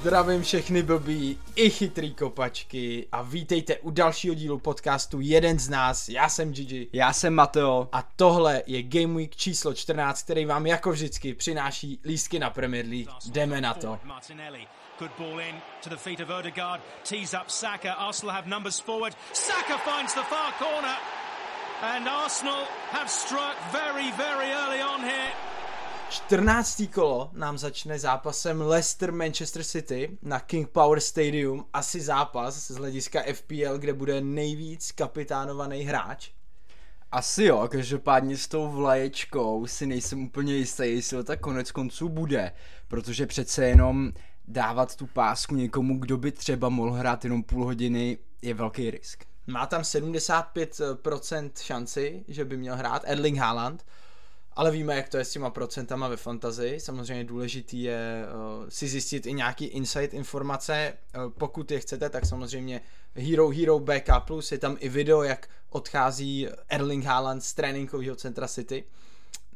Zdravím všechny blbý i chytrý kopačky a vítejte u dalšího dílu podcastu Jeden z nás, já jsem Gigi Já jsem Mateo. a tohle je Game Week číslo 14, který vám jako vždycky přináší lístky na Premier League. Jdeme na to. Martinelli. Good ball in to the feet of Odegaard. Tees up Saka. Arsenal have numbers forward. Saka finds the far corner. And Arsenal have struck very, very early on here. 14. kolo nám začne zápasem Leicester Manchester City na King Power Stadium. Asi zápas z hlediska FPL, kde bude nejvíc kapitánovaný hráč. Asi jo, každopádně s tou vlaječkou si nejsem úplně jistý, jestli to tak konec konců bude, protože přece jenom dávat tu pásku někomu, kdo by třeba mohl hrát jenom půl hodiny, je velký risk. Má tam 75% šanci, že by měl hrát Erling Haaland, ale víme, jak to je s těma procentama ve fantazii. Samozřejmě důležitý je uh, si zjistit i nějaký insight informace. Uh, pokud je chcete, tak samozřejmě Hero Hero BK Plus je tam i video, jak odchází Erling Haaland z tréninkového centra City.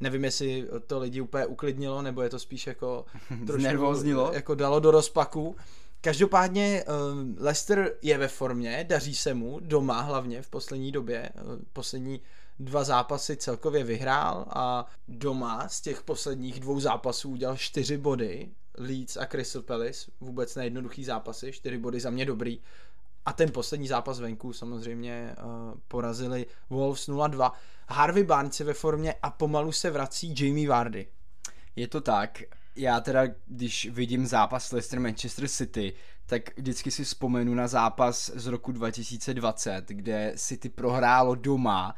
Nevím, jestli to lidi úplně uklidnilo, nebo je to spíš jako Znervóznilo? jako dalo do rozpaku. Každopádně uh, Leicester je ve formě, daří se mu doma hlavně v poslední době. Uh, poslední dva zápasy celkově vyhrál a doma z těch posledních dvou zápasů udělal čtyři body. Leeds a Crystal Palace, vůbec nejednoduchý zápasy, čtyři body za mě dobrý. A ten poslední zápas venku samozřejmě uh, porazili Wolves 0-2. Harvey Barnes je ve formě a pomalu se vrací Jamie Vardy. Je to tak, já teda, když vidím zápas Leicester Manchester City, tak vždycky si vzpomenu na zápas z roku 2020, kde City prohrálo doma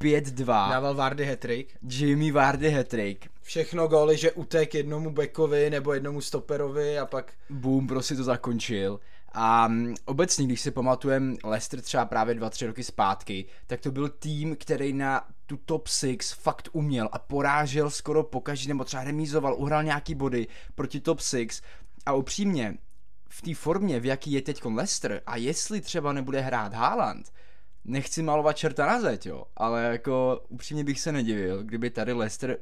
5-2. Dával Vardy hat-trick. Jamie Vardy hat-trick. Všechno góly, že utek jednomu bekovi nebo jednomu stoperovi a pak boom, prostě to zakončil. A mm, obecně, když si pamatujem Leicester třeba právě 2-3 roky zpátky, tak to byl tým, který na tu top 6 fakt uměl a porážel skoro pokaždé, nebo třeba remízoval, uhrál nějaký body proti top 6 a upřímně, v té formě, v jaký je teď Leicester a jestli třeba nebude hrát Haaland, nechci malovat čerta na zeď, jo, ale jako upřímně bych se nedivil, kdyby tady Leicester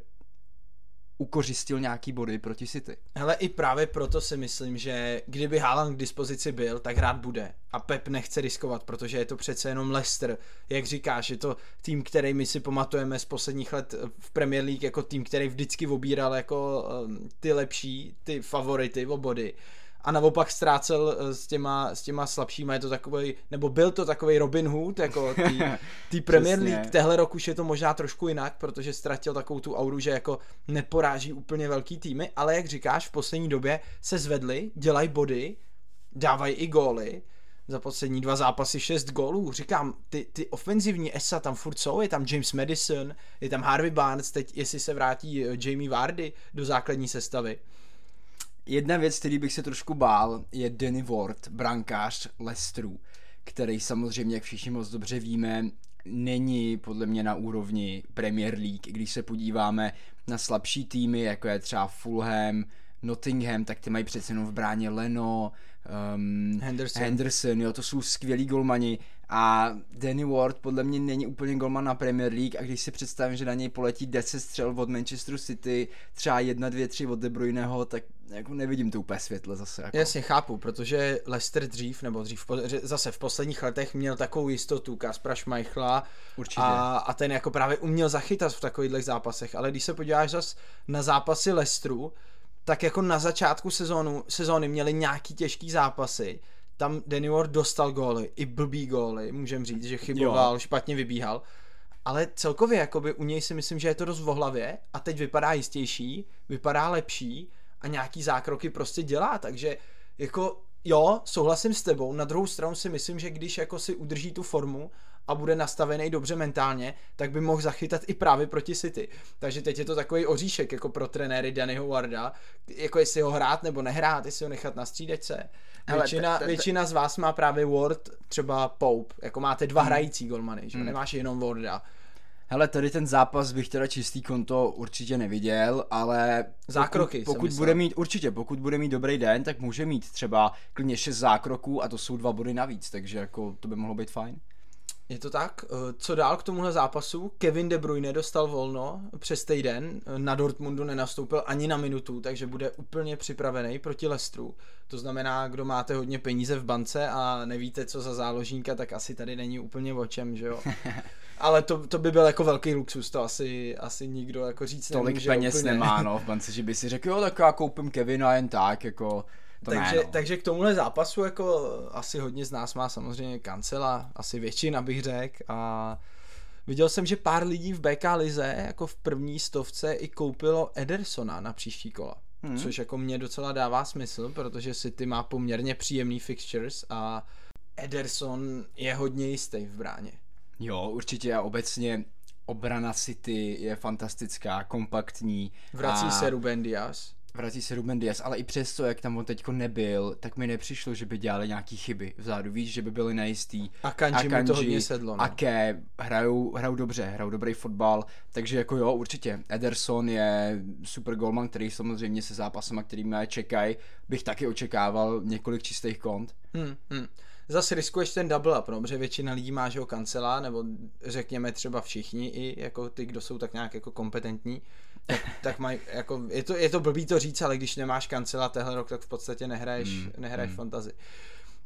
ukořistil nějaký body proti City. Hele, i právě proto si myslím, že kdyby Haaland k dispozici byl, tak hrát bude. A Pep nechce riskovat, protože je to přece jenom Leicester. Jak říkáš, je to tým, který my si pamatujeme z posledních let v Premier League jako tým, který vždycky obíral jako um, ty lepší, ty favority o body a naopak ztrácel eh, s těma, s těma slabšíma, je to takový, nebo byl to takový Robin Hood, jako tý Premier League, tehle rok už je to možná trošku jinak, protože ztratil takovou tu auru, že jako neporáží úplně velký týmy, ale jak říkáš, v poslední době se zvedli, dělají body, dávají i góly, za poslední dva zápasy šest gólů. Říkám, ty, ty ofenzivní esa tam furt jsou, je tam James Madison, je tam Harvey Barnes, teď jestli se vrátí eh, Jamie Vardy do základní sestavy. Jedna věc, který bych se trošku bál, je Danny Ward, brankář Leicesteru, který samozřejmě, jak všichni moc dobře víme, není podle mě na úrovni Premier League. Když se podíváme na slabší týmy, jako je třeba Fulham, Nottingham, tak ty mají přece jenom v bráně Leno, um, Henderson. Henderson, jo, to jsou skvělí golmani a Danny Ward podle mě není úplně golman na Premier League a když si představím, že na něj poletí 10 střel od Manchester City, třeba 1, 2, 3 od De Bruyneho, tak jako nevidím to úplně světle zase. Jako. Jasně, chápu, protože Leicester dřív, nebo dřív, zase v posledních letech měl takovou jistotu Kaspra Schmeichla Určitě. a, a ten jako právě uměl zachytat v takovýchhle zápasech, ale když se podíváš zas na zápasy Leicesteru, tak jako na začátku sezónu, sezóny měli nějaký těžký zápasy, tam Danny Ward dostal góly, i blbý góly, můžem říct, že chyboval, jo. špatně vybíhal, ale celkově jakoby u něj si myslím, že je to dost v hlavě a teď vypadá jistější, vypadá lepší a nějaký zákroky prostě dělá, takže jako jo, souhlasím s tebou, na druhou stranu si myslím, že když jako si udrží tu formu a bude nastavený dobře mentálně, tak by mohl zachytat i právě proti City. Takže teď je to takový oříšek jako pro trenéry Dannyho Warda, jako jestli ho hrát nebo nehrát, jestli ho nechat na střídečce. Většina, te- te- většina z vás má právě Ward, třeba Pope, jako máte dva Hmm. hrající golmany, že? nemáš jenom Warda. Hele, tady ten zápas bych teda čistý konto určitě neviděl, ale Zákroky pokud, jsem pokud bude mít, určitě, pokud bude mít dobrý den, tak může mít třeba klidně 6 zákroků a to jsou dva body navíc, takže jako to by mohlo být fajn. Je to tak. Eh, Co dál k tomuhle zápasu? Kevin De Bruyne dostal volno přes týden. Na Dortmundu nenastoupil ani na minutu, takže bude úplně připravený proti Lestru. To znamená, kdo máte hodně peníze v bance a nevíte, co za záložníka, tak asi tady není úplně o čem, že jo? Ale to, to by byl jako velký luxus, to asi, asi nikdo jako říct Tolik nemůže peněz úplně. nemá, no, v bance, že by si řekl, jo, tak já koupím Kevina jen tak, jako, to takže, ne, no. takže k tomuhle zápasu jako asi hodně z nás má samozřejmě kancela, asi většina bych řekl a viděl jsem, že pár lidí v BK Lize jako v první stovce i koupilo Edersona na příští kola. Hmm. Což jako mě docela dává smysl, protože City má poměrně příjemný fixtures a Ederson je hodně jistý v bráně. Jo, určitě a obecně obrana City je fantastická, kompaktní. Vrací a se Ruben Diaz. Vrací se Ruben Diaz, ale i přesto, jak tam on teďko nebyl, tak mi nepřišlo, že by dělali nějaký chyby vzadu. Víš, že by byli nejistý. A Kanji mu to hodně sedlo, no. Ake hrajou, hrajou dobře, hrajou dobrý fotbal, takže jako jo, určitě. Ederson je super golman, který samozřejmě se zápasama, který mě čekají, bych taky očekával několik čistých kont. Hmm, hmm. Zase riskuješ ten double up, no, protože většina lidí má, že ho kancela, nebo řekněme třeba všichni, i jako ty, kdo jsou tak nějak jako kompetentní, tak, tak mají, jako, je to, je to blbý to říct, ale když nemáš kancela tehle rok, tak v podstatě nehraješ, Hmm, nehraješ hmm. fantazy.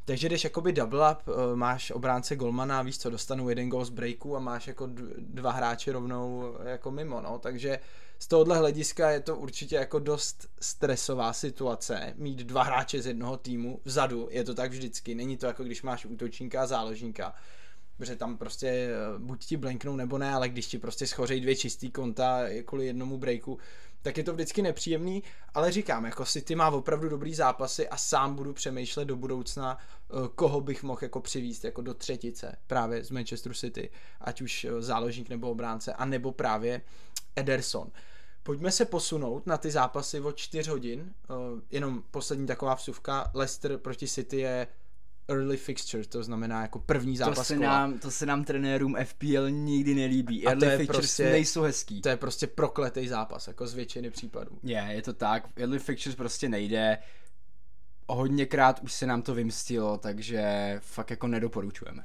Takže jdeš jakoby double up, eh, máš obránce golmana, víš co, dostanu jeden gol z breaku a máš jako dva hráče rovnou jako mimo, no, takže z tohohle hlediska je to určitě jako dost stresová situace, mít dva hráče z jednoho týmu vzadu, je to tak vždycky, není to jako když máš útočníka a záložníka, protože tam prostě eh, buď ti blenknou nebo ne, ale když ti prostě schořejí dvě čistý konta kvůli jednomu breaku, tak je to vždycky nepříjemný, ale říkám, jako City má opravdu dobrý zápasy a sám budu přemýšlet do budoucna, eh, koho bych mohl jako přivízt jako do třetice právě z Manchester City, ať už eh, záložník nebo obránce, a nebo právě Ederson. Pojďme se posunout na ty zápasy o 4 hodin, jenom poslední taková vsuvka, Leicester proti City je early fixture, to znamená jako první zápas To se, kola. nám, to se nám trenérům FPL nikdy nelíbí. A Early fixtures prostě- nejsou hezký. To je prostě prokletý zápas, jako z většiny případů. Je, je to tak. Early fixtures prostě nejde. Hodněkrát už se nám to vymstilo, takže fakt jako nedoporučujeme.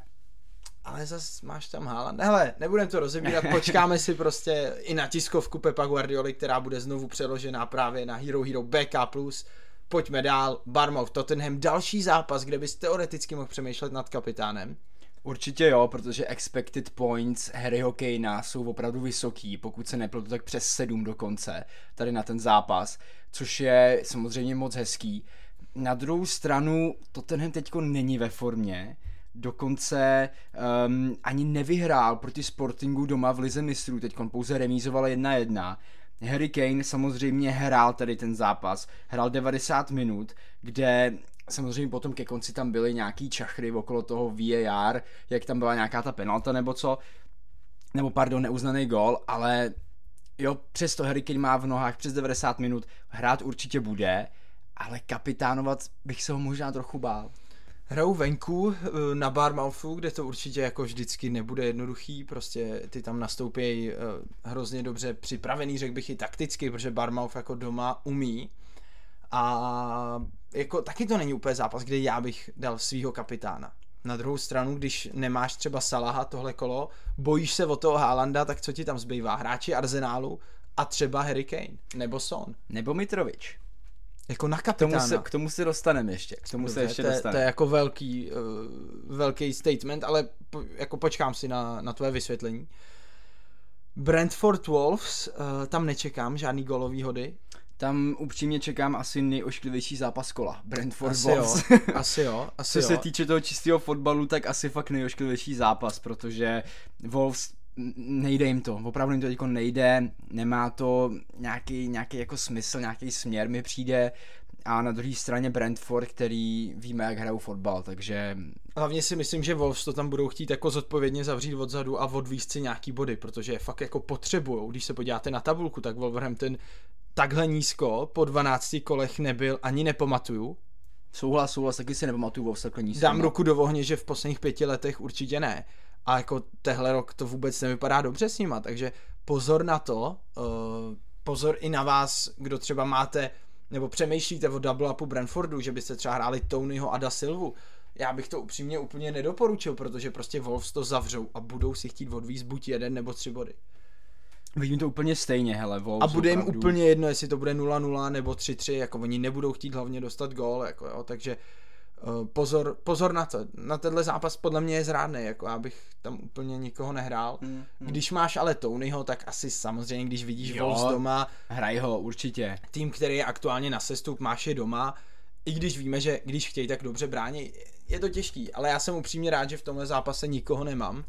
Ale zas máš tam Haaland. Hele, nebudem to rozebírat, počkáme si prostě i na tiskovku Pepa Guardioli, která bude znovu přeložená právě na Hero Hero BK+. Pojďme dál, Barmouth, Tottenham, další zápas, kde bys teoreticky mohl přemýšlet nad kapitánem. Určitě jo, protože expected points Harryho Kanea jsou opravdu vysoký, pokud se nepletu, tak přes 7 dokonce, tady na ten zápas, což je samozřejmě moc hezký. Na druhou stranu Tottenham teďko není ve formě, dokonce um, ani nevyhrál proti Sportingu doma v Lize mistrů, teď pouze remízoval 1-1. Harry Kane samozřejmě hrál tady ten zápas, hrál 90 minut, kde samozřejmě potom ke konci tam byly nějaký čachry okolo toho VAR, jak tam byla nějaká ta penalta nebo co, nebo pardon, neuznaný gol, ale jo, přesto Harry Kane má v nohách přes 90 minut, hrát určitě bude, ale kapitánovat bych se ho možná trochu bál. Hrajou venku eh, na Barmouthu, kde to určitě jako vždycky nebude jednoduchý, prostě ty tam nastoupí eh, hrozně dobře připravený, řekl bych i takticky, protože Barmouth jako doma umí a jako taky to není úplně zápas, kde já bych dal svýho kapitána. Na druhou stranu, když nemáš třeba Salaha tohle kolo, bojíš se o toho Haalanda, tak co ti tam zbývá? Hráči Arsenálu a třeba Harry Kane nebo Son. Nebo Mitrovič. Jako na K kapitána. tomu se, k tomu se dostaneme ještě. K tomu se Dobře, ještě to, je, dostaneme. to je jako velký, uh, velký statement, ale po, jako počkám si na, na tvoje vysvětlení. Brentford Wolves, uh, tam nečekám žádný golový hody. Tam upřímně čekám asi nejošklivější zápas kola. Brentford Asi jo, Wolves. asi jo, asi Co jo. se týče toho čistého fotbalu, tak asi fakt nejošklivější zápas, protože Wolves nejde jim to, opravdu jim to teďko nejde, nemá to nějaký, nějaký jako smysl, nějaký směr mi přijde a na druhé straně Brentford, který víme, jak hrajou fotbal, takže Hlavně si myslím, že Wolves to tam budou chtít jako zodpovědně zavřít odzadu a odvíst si nějaký body, protože je fakt jako potřebujou. Když se podíváte na tabulku, tak Wolverhampton takhle nízko po 12 kolech nebyl, ani nepamatuju. souhlas, souhlas, taky si nepamatuju Wolves takhle nízko. Dám no. ruku do ohně, že v posledních pěti letech určitě ne. A jako tehle rok to vůbec nevypadá dobře s nima, takže pozor na to, uh, pozor i na vás, kdo třeba máte, nebo přemýšlíte o double upu Brentfordu, že byste třeba hráli Tonyho a Da Silvu. já bych to upřímně úplně nedoporučil, protože prostě Wolves to zavřou a budou si chtít odvízt buď jeden nebo tři body. Vidím to úplně stejně, hele, Wolves A bude jim opravdu- úplně jedno, jestli to bude 0-0 nebo 3-3, jako oni nebudou chtít hlavně dostat gól, jako jo, takže uh, pozor, pozor na to, na tenhle zápas podle mě je zrádný, jako já bych tam úplně nikoho nehrál. Hmm, Když máš ale Tonyho, tak asi samozřejmě, když vidíš Jo. Wolves doma, Hraj ho, určitě. tým, který je aktuálně na sestup, máš je doma, i když víme, že když chtějí, tak dobře brání, je to těžký, ale já jsem upřímně rád, že v tomhle zápase nikoho nemám,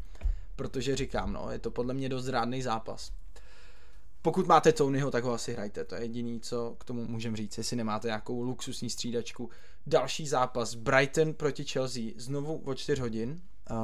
protože říkám, no, je to podle mě dost rádný zápas. Pokud máte Tonyho, tak ho asi hrajte, to je jediný, co k tomu můžem říct, jestli nemáte nějakou luxusní střídačku. Další zápas, Brighton proti Chelsea, znovu o 4 hodin. Uh,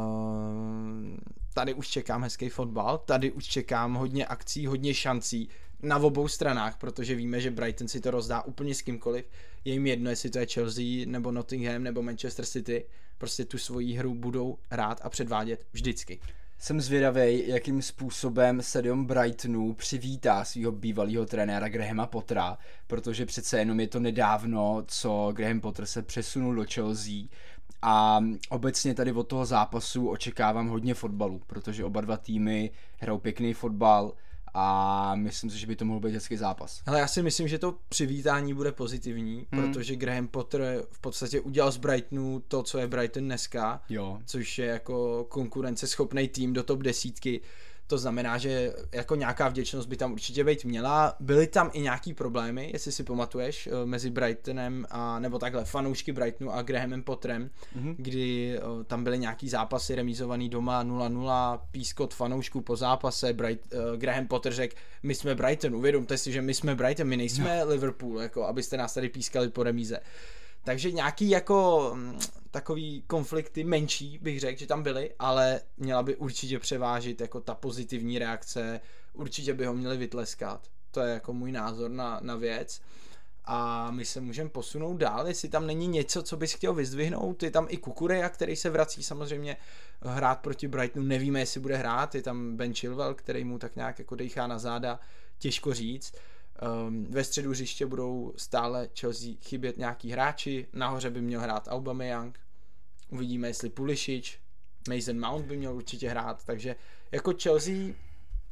tady už čekám hezký fotbal, tady už čekám hodně akcí, hodně šancí na obou stranách, protože víme, že Brighton si to rozdá úplně s kýmkoliv. Je jim jedno, jestli to je Chelsea, nebo Nottingham, nebo Manchester City. Prostě tu svoji hru budou hrát a předvádět vždycky. Jsem zvědavý, jakým způsobem stadion Brightonu přivítá svého bývalého trenéra Grahama Pottera, protože přece jenom je to nedávno, co Graham Potter se přesunul do Chelsea. A obecně tady od toho zápasu očekávám hodně fotbalu, protože oba dva týmy hrajou pěkný fotbal a myslím si, že by to mohl být hezký zápas. Ale já si myslím, že to přivítání bude pozitivní, hmm. protože Graham Potter v podstatě udělal z Brightonu to, co je Brighton dneska, Jo. což je jako konkurenceschopný tým do top desítky. To znamená, že jako nějaká vděčnost by tam určitě být měla. Byly tam i nějaký problémy, jestli si pamatuješ, eh, mezi Brightonem a, nebo takhle, fanoušky Brightonu a Grahamem Potterem, mm-hmm. kdy eh, tam byly nějaký zápasy remízovaný doma 0-0, pískot fanoušků po zápase, Bright, uh, Graham Potter řekl, my jsme Brighton, uvědomte si, že my jsme Brighton, my nejsme no. Liverpool, jako abyste nás tady pískali po remíze. Takže nějaký jako mm, takový konflikty menší bych řekl, že tam byly, ale měla by určitě převážit jako ta pozitivní reakce, určitě by ho měli vytleskat. To je jako můj názor na, na věc. A my se můžeme posunout dál, jestli tam není něco, co bys chtěl vyzdvihnout. Je tam i Kukureja, který se vrací samozřejmě hrát proti Brightonu. Nevíme, jestli bude hrát. Je tam Ben Chilwell, který mu tak nějak jako dejchá na záda. Těžko říct. Um, ve středu hřiště budou stále Chelsea chybět nějaký hráči, nahoře by měl hrát Aubameyang, uvidíme jestli Pulisic, Mason Mount by měl určitě hrát, takže jako Chelsea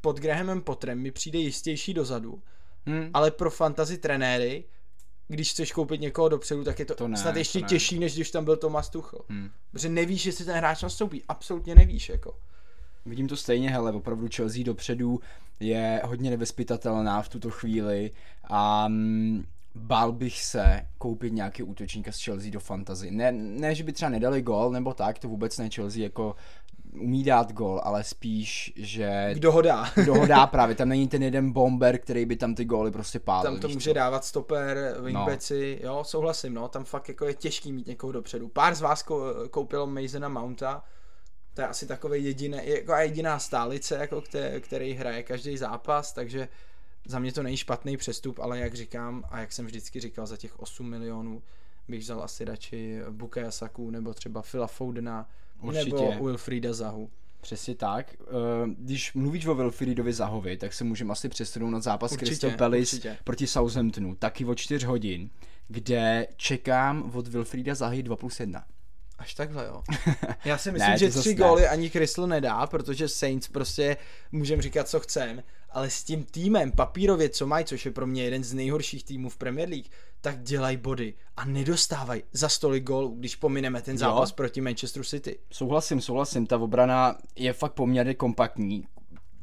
pod Grahamem Potterem mi přijde jistější dozadu, Hmm. ale pro fantasy trenéry, když chceš koupit někoho dopředu, tak je to, To ne, snad ještě to ne. těžší, než když tam byl Thomas Tuchel. Hmm. Protože nevíš, jestli ten hráč nastoupí, absolutně nevíš, jako. Vidím to stejně, hele, opravdu Chelsea dopředu je hodně nevyspytatelná v tuto chvíli a mm, bál bych se koupit nějaký útočníka z Chelsea do fantasy. Ne, ne, že by třeba nedali gol nebo tak, to vůbec ne Chelsea jako umí dát gol, ale spíš, že Kdo ho dá? kdo ho dá právě, tam není ten jeden bomber, který by tam ty góly prostě pálil. Tam to může co? dávat stoper, wingbacki, no. jo, souhlasím, no, tam fakt jako je těžký mít někoho dopředu. Pár z vás kou- koupilo Masona Mounta, to je asi takový jediné, jako jediná stálice, jako který, který hraje každý zápas, takže za mě to není špatný přestup, ale jak říkám a jak jsem vždycky říkal, za těch 8 milionů bych vzal asi radši Bukaya Saku nebo třeba Phila Foudena Určitě. nebo Wilfrida Zahu. Přesně tak. Eh, Když mluvíš o Wilfriedovi Zahovi, tak se můžeme asi přesunout na zápas Určitě, Crystal Palace určitě. proti Southamptonu, taky o 4 hodin, kde čekám od Wilfrieda Zahy 2 plus 1. Až takhle, jo. Já si Ne, myslím, to že tři ne. góly ani Crystal nedá, protože Saints prostě můžeme říkat, co chcem, ale s tím týmem papírově, co mají, což je pro mě jeden z nejhorších týmů v Premier League, tak dělají body a nedostávají za stolik gólů, když pomineme ten zápas Jo. proti Manchesteru City. Souhlasím, souhlasím, ta obrana je fakt poměrně kompaktní.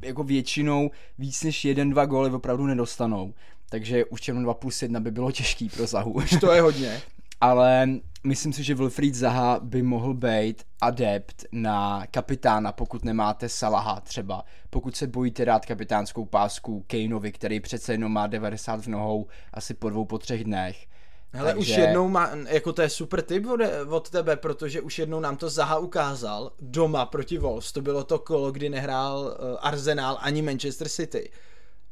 Jako většinou víc než jeden, dva góly opravdu nedostanou. Takže už jenom 2 plus 1 by bylo těžký pro Zahu. To je hodně. ale myslím si, že Wilfried Zaha by mohl být adept na kapitána, pokud nemáte Salaha třeba. Pokud se bojíte dát kapitánskou pásku Kaneovi, který přece jenom má 90 v nohou asi po dvou, po třech dnech. Hele, už Takže- jednou má, jako to je super tip od, od tebe, protože už jednou nám to Zaha ukázal doma proti Wolves. To bylo to kolo, kdy nehrál eh, Arsenal ani Manchester City.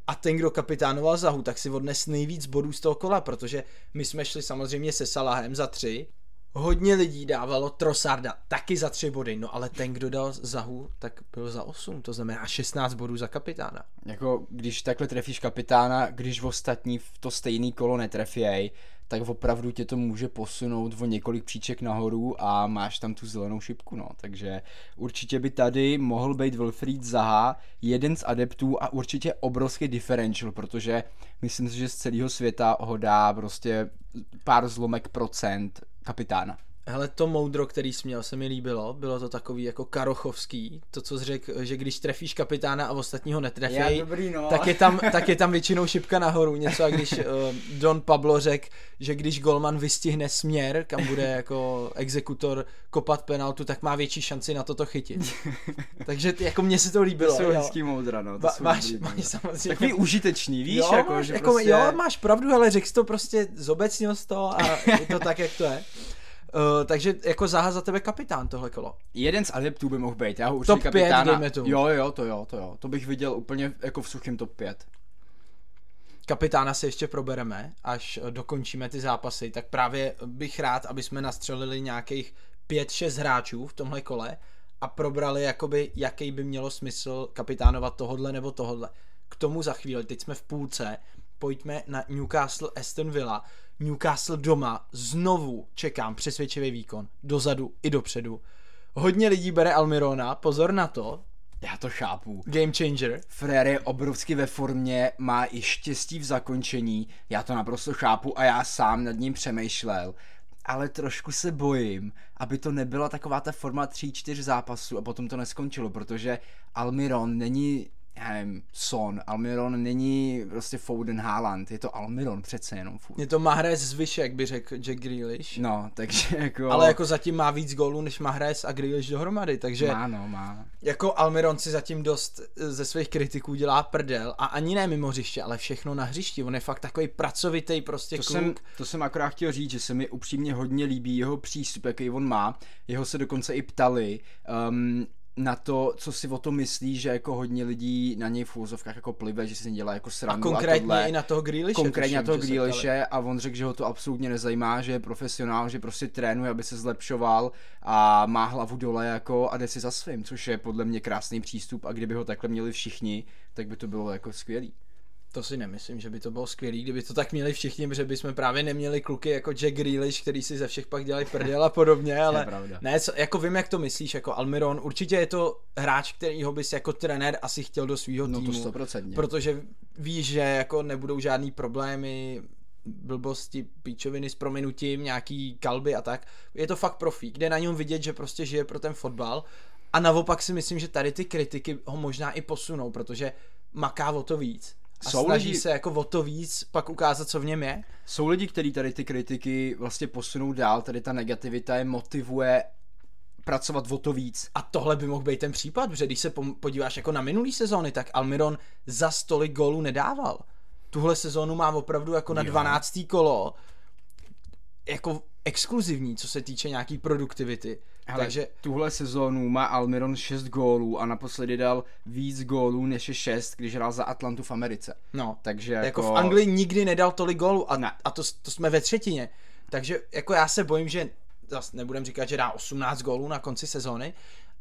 A ten, kdo kapitánoval Zahu, tak si odnes nejvíc bodů z toho kola, protože my jsme šli samozřejmě se Salahem za tři. Hodně lidí dávalo Trosarda taky za tři body, no ale ten, kdo dal Zahu, tak byl za osm, to znamená 16 bodů za kapitána. Jako když takhle trefíš kapitána, když v ostatní v to stejný kolo netrefěj, tak opravdu tě to může posunout o několik příček nahoru a máš tam tu zelenou šipku, no. Takže určitě by tady mohl být Wilfried Zaha jeden z adeptů a určitě obrovský differential, protože myslím si, že z celého světa ho dá prostě pár zlomek procent kapitána. Hele, to moudro, který jsi měl, se mi líbilo. Bylo to takový jako karochovský. To, co jsi řekl, že když trefíš kapitána a ostatního netrefí, no. tak, je tam, tak je tam většinou šipka nahoru. Něco, jak když uh, Don Pablo řekl, že když golman vystihne směr, kam bude jako exekutor kopat penaltu, tak má větší šanci na toto chytit. Takže jako mně se to líbilo. To jsou hezký moudra, no. To Ba- máš, máš samozřejmě. Takový užitečný, víš? jo, jako, máš, že jako, prostě... jo, máš pravdu, ale řekl to prostě, zobecnil to a je to tak, jak to je. Uh, takže jako Zaha za tebe kapitán tohle kolo. Jeden z adeptů by mohl být, já ho určitě Top pět, kapitána... dejme tomu. Jo, jo, to jo, to jo. To bych viděl úplně jako v suchém top 5. Kapitána si ještě probereme, až eh, dokončíme ty zápasy, tak právě bych rád, aby jsme nastřelili nějakých 5-6 hráčů v tomhle kole a probrali jakoby, jaký by mělo smysl kapitánovat tohodle nebo tohodle. K tomu za chvíli, teď jsme v půlce, pojďme na Newcastle Aston Villa. Newcastle doma, znovu čekám přesvědčivý výkon, dozadu i dopředu. Hodně lidí bere Almirona, pozor na to, Já to chápu. game changer. Frér je obrovsky ve formě, má i štěstí v zakončení, já to naprosto chápu a já sám nad ním přemýšlel. Ale trošku se bojím, aby to nebyla taková ta forma 3-4 zápasů a potom to neskončilo, protože Almiron není, já nevím, Son, Almiron není prostě Foden Haaland, je to Almiron přece jenom furt. Je to Mahrez zvyšek, by řekl Jack Grealish. No, takže jako... Ale jako zatím má víc gólů než Mahrez a Grealish dohromady, takže Má, no, má. jako Almiron si zatím dost eh, ze svých kritiků dělá prdel a ani ne mimo hřiště, ale všechno na hřišti. On je fakt takový pracovitý prostě To kluk. jsem, to jsem akorát chtěl říct, že se mi upřímně hodně líbí jeho přístup, jaký on má. Jeho se dokonce i ptali um, na to, co si o tom myslí, že jako hodně lidí na něj v úzovkách jako plive, že si dělá jako A srandu konkrétně tohle. i na toho Grealishe. konkrétně na tuším, toho se ptali. Grealishe a on řekl, že ho to absolutně nezajímá, že je profesionál, že prostě trénuje, aby se zlepšoval a má hlavu dole jako a jde si za svým, což je podle mě krásný přístup a kdyby ho takhle měli všichni, tak by to bylo jako skvělý. To si nemyslím, že by to bylo skvělý, kdyby to tak měli všichni, protože bychom právě neměli kluky jako Jack Grealish, který si ze všech pak dělají prdel a podobně, ale ne, co, jako vím, jak to myslíš, jako Almiron, určitě je to hráč, kterýho bys jako trenér asi chtěl do svého No týmu. to stoprocentně. protože víš, že jako nebudou žádný problémy, blbosti, píčoviny s prominutím, nějaký kalby a tak. Je to fakt profík, kde na něm vidět, že prostě žije pro ten fotbal. A naopak si myslím, že tady ty kritiky ho možná i posunou, protože maká o to víc. A Jsou snaží lidi- se jako o to víc pak ukázat, co v něm je. Jsou lidi, kteří tady ty kritiky vlastně posunou dál, tady ta negativita je motivuje pracovat o to víc. A tohle by mohl být ten případ, protože když se podíváš jako na minulý sezóny, tak Almiron za stolik gólů nedával. Tuhle sezónu má opravdu jako na Jo. 12. kolo jako exkluzivní, co se týče nějaký produktivity. Ale Takže tuhle sezónu má Almiron 6 gólů a naposledy dal víc gólů než je 6, když hrál za Atlantu v Americe. no, Takže jako, jako, v Anglii nikdy nedal tolik gólů a, Ne. a to, to jsme ve třetině. Takže jako já se bojím, že zase nebudem říkat, že dá 18 gólů na konci sezóny,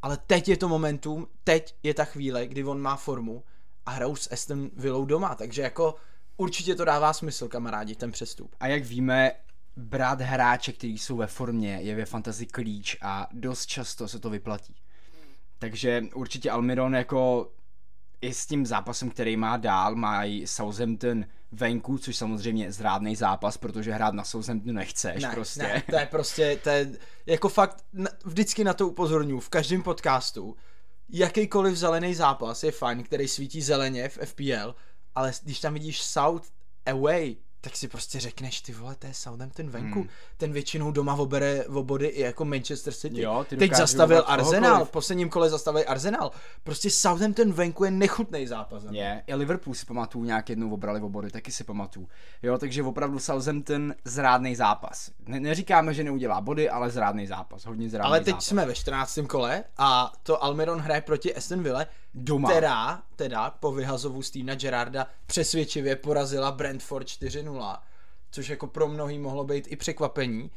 ale teď je to momentum, teď je ta chvíle, kdy on má formu a hrajou s Aston Villou doma, takže jako určitě to dává smysl, kamarádi, ten přestup. A jak víme, brát hráče, kteří jsou ve formě, je ve fantasy klíč a dost často se to vyplatí. Takže určitě Almiron jako i s tím zápasem, který má dál, mají Southampton venku, což samozřejmě zrádný zápas, protože hrát na Southamptonu nechceš Ne, prostě. ne, to je prostě, to je jako fakt, vždycky na to upozorňuji, v každém podcastu, jakýkoliv zelený zápas je fajn, který svítí zeleně v FPL, ale když tam vidíš South away, tak si prostě řekneš, ty vole, to je Southampton venku. Hmm. Ten většinou doma obere o body i jako Manchester City. Jo, ty Teď zastavil Arsenal, v posledním kole zastavil Arsenal. Prostě Southampton venku je nechutný zápas. Je, i Liverpool si pamatuju nějak jednou obrali v body, taky si pamatuju. Jo, takže opravdu Southampton zrádný zápas. Ne, neříkáme, že neudělá body, ale zrádný zápas, hodně zrádný Ale teď zápas. jsme ve 14. kole a to Almiron hraje proti Aston Villa, Doma. která teda po vyhazovu Stevena Gerarda přesvědčivě porazila Brentford 4-0, což jako pro mnohý mohlo být i překvapení,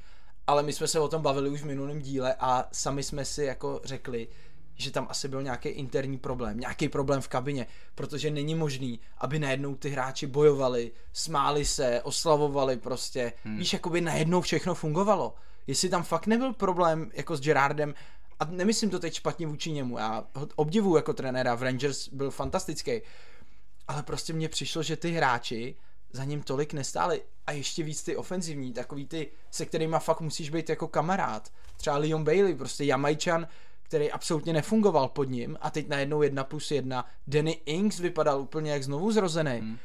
ale my jsme se o tom bavili už v minulém díle a sami jsme si jako řekli, že tam asi byl nějaký interní problém, nějaký problém v kabině, protože není možný, aby najednou ty hráči bojovali, smáli se, oslavovali prostě. Hmm. Víš, jakoby najednou všechno fungovalo. Jestli tam fakt nebyl problém jako s Gerardem, a nemyslím to teď špatně vůči němu, já ho obdivuju jako trenéra, v Rangers byl fantastický, ale prostě mně přišlo, že ty hráči za ním tolik nestáli a ještě víc ty ofenzivní, takový ty, se kterými fakt musíš být jako kamarád. Třeba Leon Bailey, prostě Jamajčan, který absolutně nefungoval pod ním a teď najednou jedna plus jedna. Danny Ings vypadal úplně jak znovu zrozený. Hmm.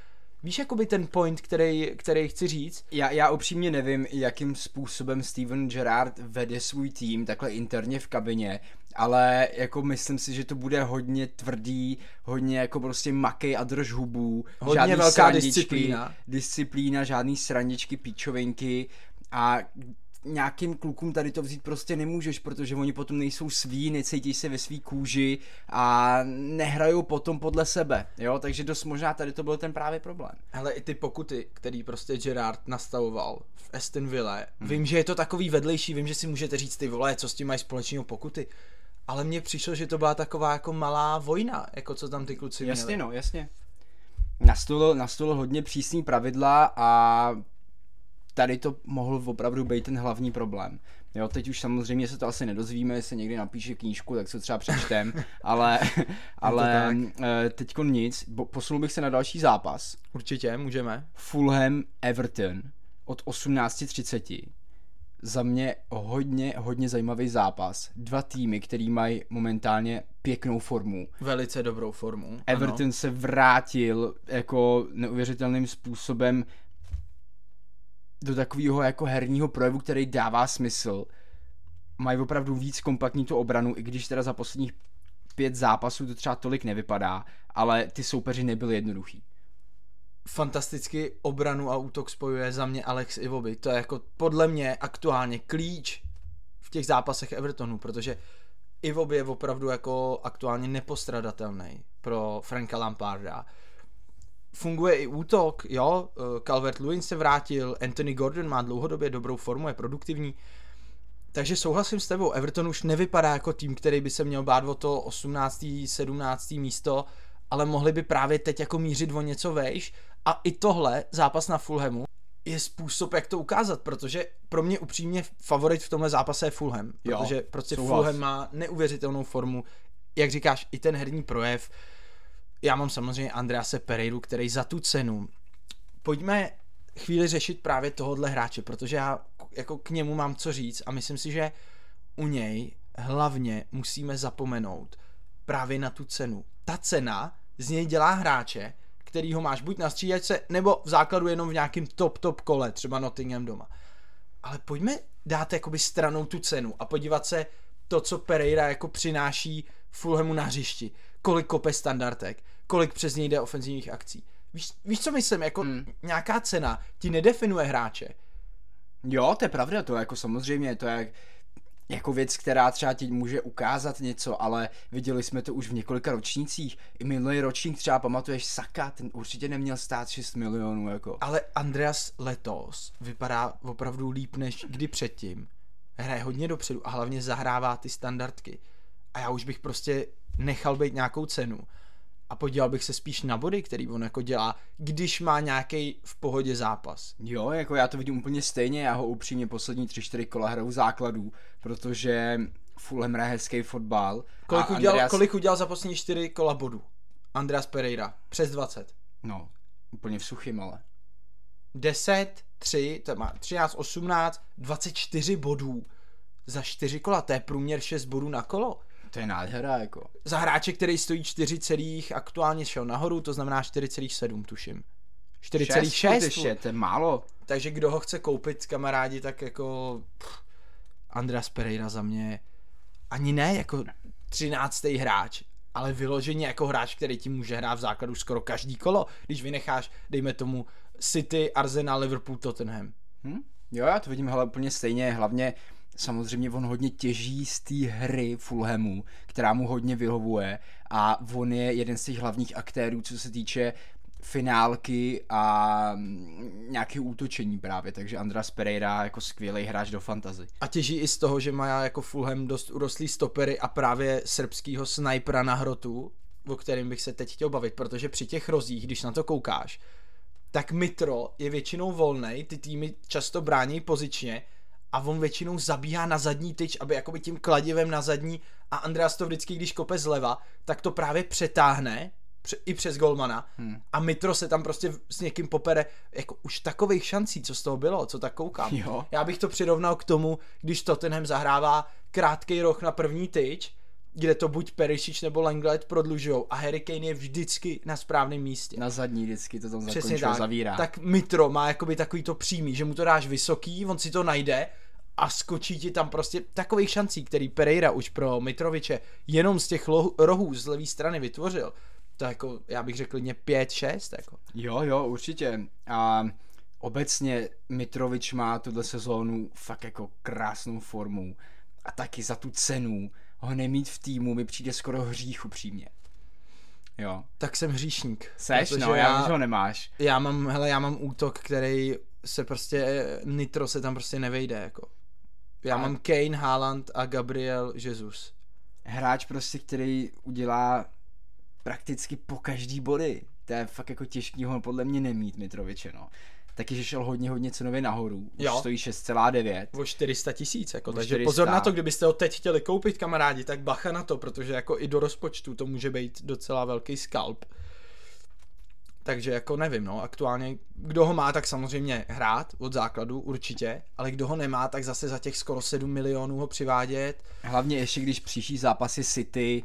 Víš, jakoby ten point, který, který chci říct? Já, já upřímně nevím, jakým způsobem Steven Gerrard vede svůj tým takhle interně v kabině, ale jako myslím si, že to bude hodně tvrdý, hodně jako prostě makej a drž hubů. Hodně žádný velká disciplína. Disciplína, žádný srandičky, píčovinky a nějakým klukům tady to vzít prostě nemůžeš, protože oni potom nejsou sví, necítí se ve svý kůži a nehrajou potom podle sebe, jo, takže dost možná tady to byl ten právě problém. Ale i ty pokuty, který prostě Gerard nastavoval v Aston Villa, hmm. vím, že je to takový vedlejší, vím, že si můžete říct ty vole, co s tím mají společného pokuty, ale mně přišlo, že to byla taková jako malá vojna, jako co tam ty kluci jasně, měli. Jasně, no, jasně. Nastolo, nastolo hodně přísný pravidla a tady to mohl opravdu být ten hlavní problém. Jo, teď už samozřejmě se to asi nedozvíme, jestli někdy napíše knížku, tak se třeba přečtem, ale, ale eh, teďko nic, posunul bych se na další zápas. Určitě, můžeme. Fulham Everton od 18.30. Za mě hodně, hodně zajímavý zápas. Dva týmy, který mají momentálně pěknou formu. Velice dobrou formu. Everton ano. se vrátil jako neuvěřitelným způsobem do takového jako herního projevu, který dává smysl. Mají opravdu víc kompaktní tu obranu, i když teda za posledních pět zápasů to třeba tolik nevypadá, ale ty soupeři nebyly jednoduchý. Fantasticky obranu a útok spojuje za mě Alex Ivoby. To je jako podle mě aktuálně klíč v těch zápasech Evertonu, protože Ivoby je opravdu jako aktuálně nepostradatelný pro Franka Lamparda funguje i útok, jo, eh, Calvert Lewin se vrátil, Anthony Gordon má dlouhodobě dobrou formu, je produktivní, takže souhlasím s tebou, Everton už nevypadá jako tým, který by se měl bát o to 18. 17. místo, ale mohli by právě teď jako mířit o něco vejš a i tohle, zápas na Fulhamu, je způsob, jak to ukázat, protože pro mě upřímně favorit v tomhle zápase je Fulham, protože jo, prostě souhlas. Fulham má neuvěřitelnou formu, jak říkáš, i ten herní projev, já mám samozřejmě Andrease Pereiru, který za tu cenu. Pojďme chvíli řešit právě tohohle hráče, protože já jako k němu mám co říct a myslím si, že u něj hlavně musíme zapomenout právě na tu cenu. Ta cena z něj dělá hráče, který ho máš buď na střídačce, nebo v základu jenom v nějakém top top kole, třeba Nottingham doma. Ale pojďme dát jakoby stranou tu cenu a podívat se to, co Pereira jako přináší Fulhamu na hřišti kolik kope standardek, kolik přes něj jde ofenzivních akcí. Víš, víš co myslím, jako hmm. nějaká cena ti nedefinuje hráče. Jo, to je pravda, to je jako samozřejmě, to je jako věc, která třeba ti může ukázat něco, ale viděli jsme to už v několika ročnících. I minulý ročník třeba pamatuješ Saka, ten určitě neměl stát 6 milionů. Jako. Ale Andreas letos vypadá opravdu líp než kdy předtím. Hraje hodně dopředu a hlavně zahrává ty standardky. A já už bych prostě nechal být nějakou cenu a podíval bych se spíš na body, který on jako dělá, když má nějaký v pohodě zápas. Jo, jako já to vidím úplně stejně, já ho upřímně poslední 3-4 kola hraju základů, protože Fulham hraje hezký fotbal. Kolik, udělal, Andreas... kolik udělal za poslední 4 kola bodů? Andreas Pereira, přes 20. No, úplně v suchým, ale. 10, 3, to má 13, 18, 24 bodů za 4 kola, to je průměr 6 bodů na kolo. To je nádhera, jako. Za hráče, který stojí 4, celých, aktuálně šel nahoru, to znamená 4,7 tuším. 4,6 to je málo. Takže kdo ho chce koupit, kamarádi, tak jako pff, Andreas Pereira za mě ani ne jako 13. hráč, ale vyloženě jako hráč, který ti může hrát v základu skoro každý kolo, když vynecháš, dejme tomu, City, Arsenal, Liverpool, Tottenham. Hm? Jo, já to vidím hele úplně stejně, hlavně samozřejmě on hodně těží z té hry Fulhamu, která mu hodně vyhovuje a on je jeden z těch hlavních aktérů, co se týče finálky a mm, nějaké útočení právě, takže Andras Pereira jako skvělý hráč do fantazy. A těží i z toho, že má jako Fulham dost urostlý stopery a právě srbskýho snajpera na hrotu, o kterým bych se teď chtěl bavit, protože při těch rozích, když na to koukáš, tak Mitro je většinou volný, ty týmy často brání pozičně a on většinou zabíhá na zadní tyč, aby jakoby tím kladivem na zadní a Andreas to vždycky, když kope zleva, tak to právě přetáhne pře- i přes golmana hmm. a Mitro se tam prostě s někým popere, jako už takových šancí, co z toho bylo, co tak koukám. Jo. Já bych to přirovnal k tomu, když Tottenham zahrává krátký roh na první tyč, kde to buď Perisic nebo Langlet prodlužujou a Harry Kane je vždycky na správném místě. Na zadní vždycky to tam Přesně tak. zavírá. Tak Mitro má jakoby takový to přímý, že mu to dáš vysoký, on si to najde a skočí ti tam prostě takových šancí, který Pereira už pro Mitroviče jenom z těch lohu, rohů z levé strany vytvořil. To jako, já bych řekl, klidně 5-6, jako. Jo, jo, určitě. A obecně Mitrovič má tuhle sezónu fakt jako krásnou formu a taky za tu cenu ho nemít v týmu mi přijde skoro hřích upřímně. Jo. Tak jsem hříšník. Seš, no, já že ho nemáš. já mám, hele, já mám útok, který se prostě, Nitro se tam prostě nevejde, jako. Já Ale- mám Kane, Haaland a Gabriel Jesus. Hráč prostě, který udělá prakticky po každý body. To je fakt jako těžký ho podle mě nemít Mitroviče, no. Taky, že šel hodně, hodně cenově nahoru. Už Jo. stojí 6,9. O 400 tisíc, jako, O takže 400. pozor na to, kdybyste ho teď chtěli koupit, kamarádi, tak bacha na to, protože jako i do rozpočtu to může být docela velký skalp. Takže jako nevím, no, aktuálně, kdo ho má, tak samozřejmě hrát od základu, určitě, ale kdo ho nemá, tak zase za těch skoro 7 milionů ho přivádět. Hlavně ještě, když příští zápasy City,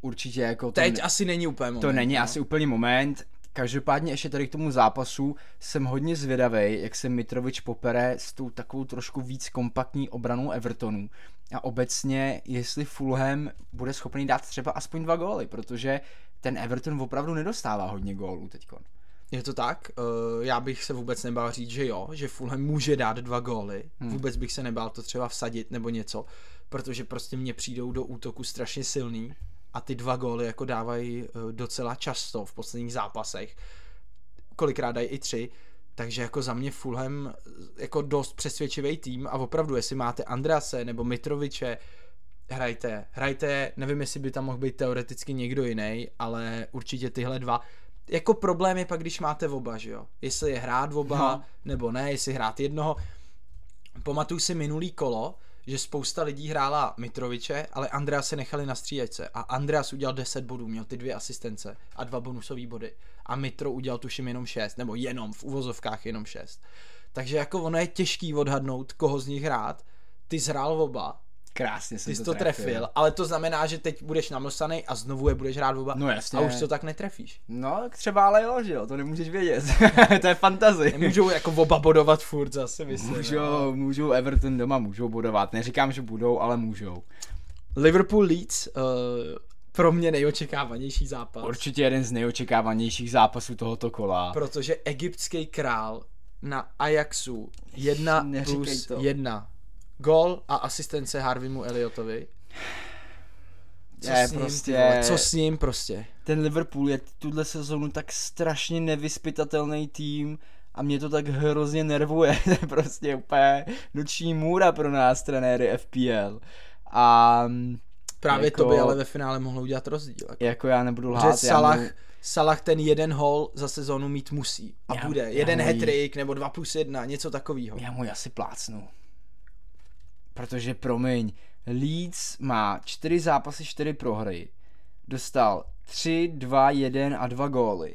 určitě jako to Teď ne- asi není úplně moment, To není no. asi úplně moment. Každopádně ještě tady k tomu zápasu jsem hodně zvědavý, jak se Mitrovič popere s tou takovou trošku víc kompaktní obranou Evertonu. A obecně, jestli Fulham bude schopný dát třeba aspoň dva góly, protože ten Everton opravdu nedostává hodně gólů teďkon. Je to tak? Uh, já bych se vůbec nebál říct, že jo, že Fulham může dát dva góly. Hmm. Vůbec bych se nebál to třeba vsadit nebo něco, protože prostě mě přijdou do útoku strašně silný a ty dva góly jako dávají uh, docela často v posledních zápasech. Kolikrát dají i tři. Takže jako za mě Fulham eh, jako dost přesvědčivý tým a opravdu, jestli máte Andrase nebo Mitroviče, hrajte, hrajte, nevím, jestli by tam mohl být teoreticky někdo jiný, ale určitě tyhle dva. Jako problém je pak, když máte oba, že jo? Jestli je hrát oba, No. no. nebo ne, jestli hrát jednoho. Pamatuju si minulý kolo, že spousta lidí hrála Mitroviče, ale Andrea se nechali na střídačce a Andreas udělal 10 bodů, měl ty dvě asistence a dva bonusové body a Mitro udělal tuším jenom 6, nebo jenom v uvozovkách jenom 6. Takže jako ono je těžký odhadnout, koho z nich hrát. Ty zhrál oba, Krásně jsem Ty jsi to trefil. trefil. ale to znamená, že teď budeš namlsaný a znovu je budeš rád oba. No jasně. A už to tak netrefíš. No, třeba ale jo, že jo, to nemůžeš vědět. to je fantazie. Můžou jako oba bodovat furt zase, myslím. No. Můžou, no. můžou Everton doma, můžou bodovat. Neříkám, že budou, ale můžou. Liverpool Leeds, uh, pro mě nejočekávanější zápas. Určitě jeden z nejočekávanějších zápasů tohoto kola. Protože egyptský král na Ajaxu 1 plus 1 Gol a asistence Harveymu Elliotovi. Co Je s ním, prostě- vole, co s ním prostě? Ten Liverpool je tuhle sezonu tak strašně nevyspytatelný tým a mě to tak hrozně nervuje. to je prostě úplně noční můra pro nás, trenéry FPL. A mm, Právě Jako- to by ale ve finále mohlo udělat rozdíl. Jako. jako já nebudu Že lhát, já Salah, mu- Salah ten jeden hol za sezónu mít musí. A Já- bude. já jeden mu ji- hat nebo dva plus jedna, něco takového. Já mu asi plácnu. Protože promiň, Leeds má čtyři zápasy, čtyři prohry. Dostal 3, 2, 1 a 2 góly.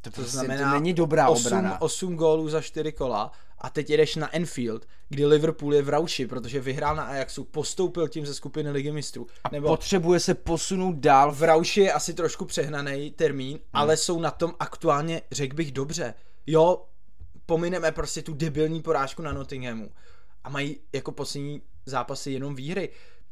To, To prostě, znamená to není dobrá 8, obrana. 8 gólů za 4 kola a teď jedeš na Enfield, kdy Liverpool je v rauši, protože vyhrál na Ajaxu, postoupil tím ze skupiny ligy mistrů. Nebo Potřebuje se posunout dál v rauši je asi trošku přehnaný termín, hmm. ale jsou na tom aktuálně, řekl bych, dobře. Jo, pomineme prostě tu debilní porážku na Nottinghamu a mají jako poslední zápasy jenom výhry.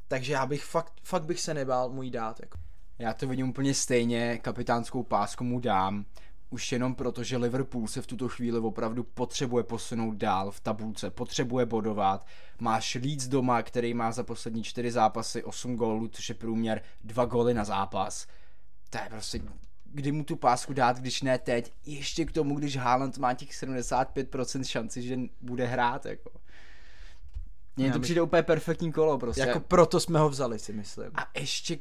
Takže já bych fakt, fakt bych se nebál mu jí dát. Jako. Já to vidím úplně stejně, kapitánskou pásku mu dám, už jenom proto, že Liverpool se v tuto chvíli opravdu potřebuje posunout dál v tabulce, potřebuje bodovat. Máš Leeds doma, který má za poslední čtyři zápasy 8 gólů, což je průměr 2 góly na zápas. To je prostě kdy mu tu pásku dát, když ne teď. Ještě k tomu, když Haaland má těch 75% šanci, že bude hrát, jako. Mně to přijde úplně perfektní kolo, prostě. Jako proto jsme ho vzali, si myslím. A ještě,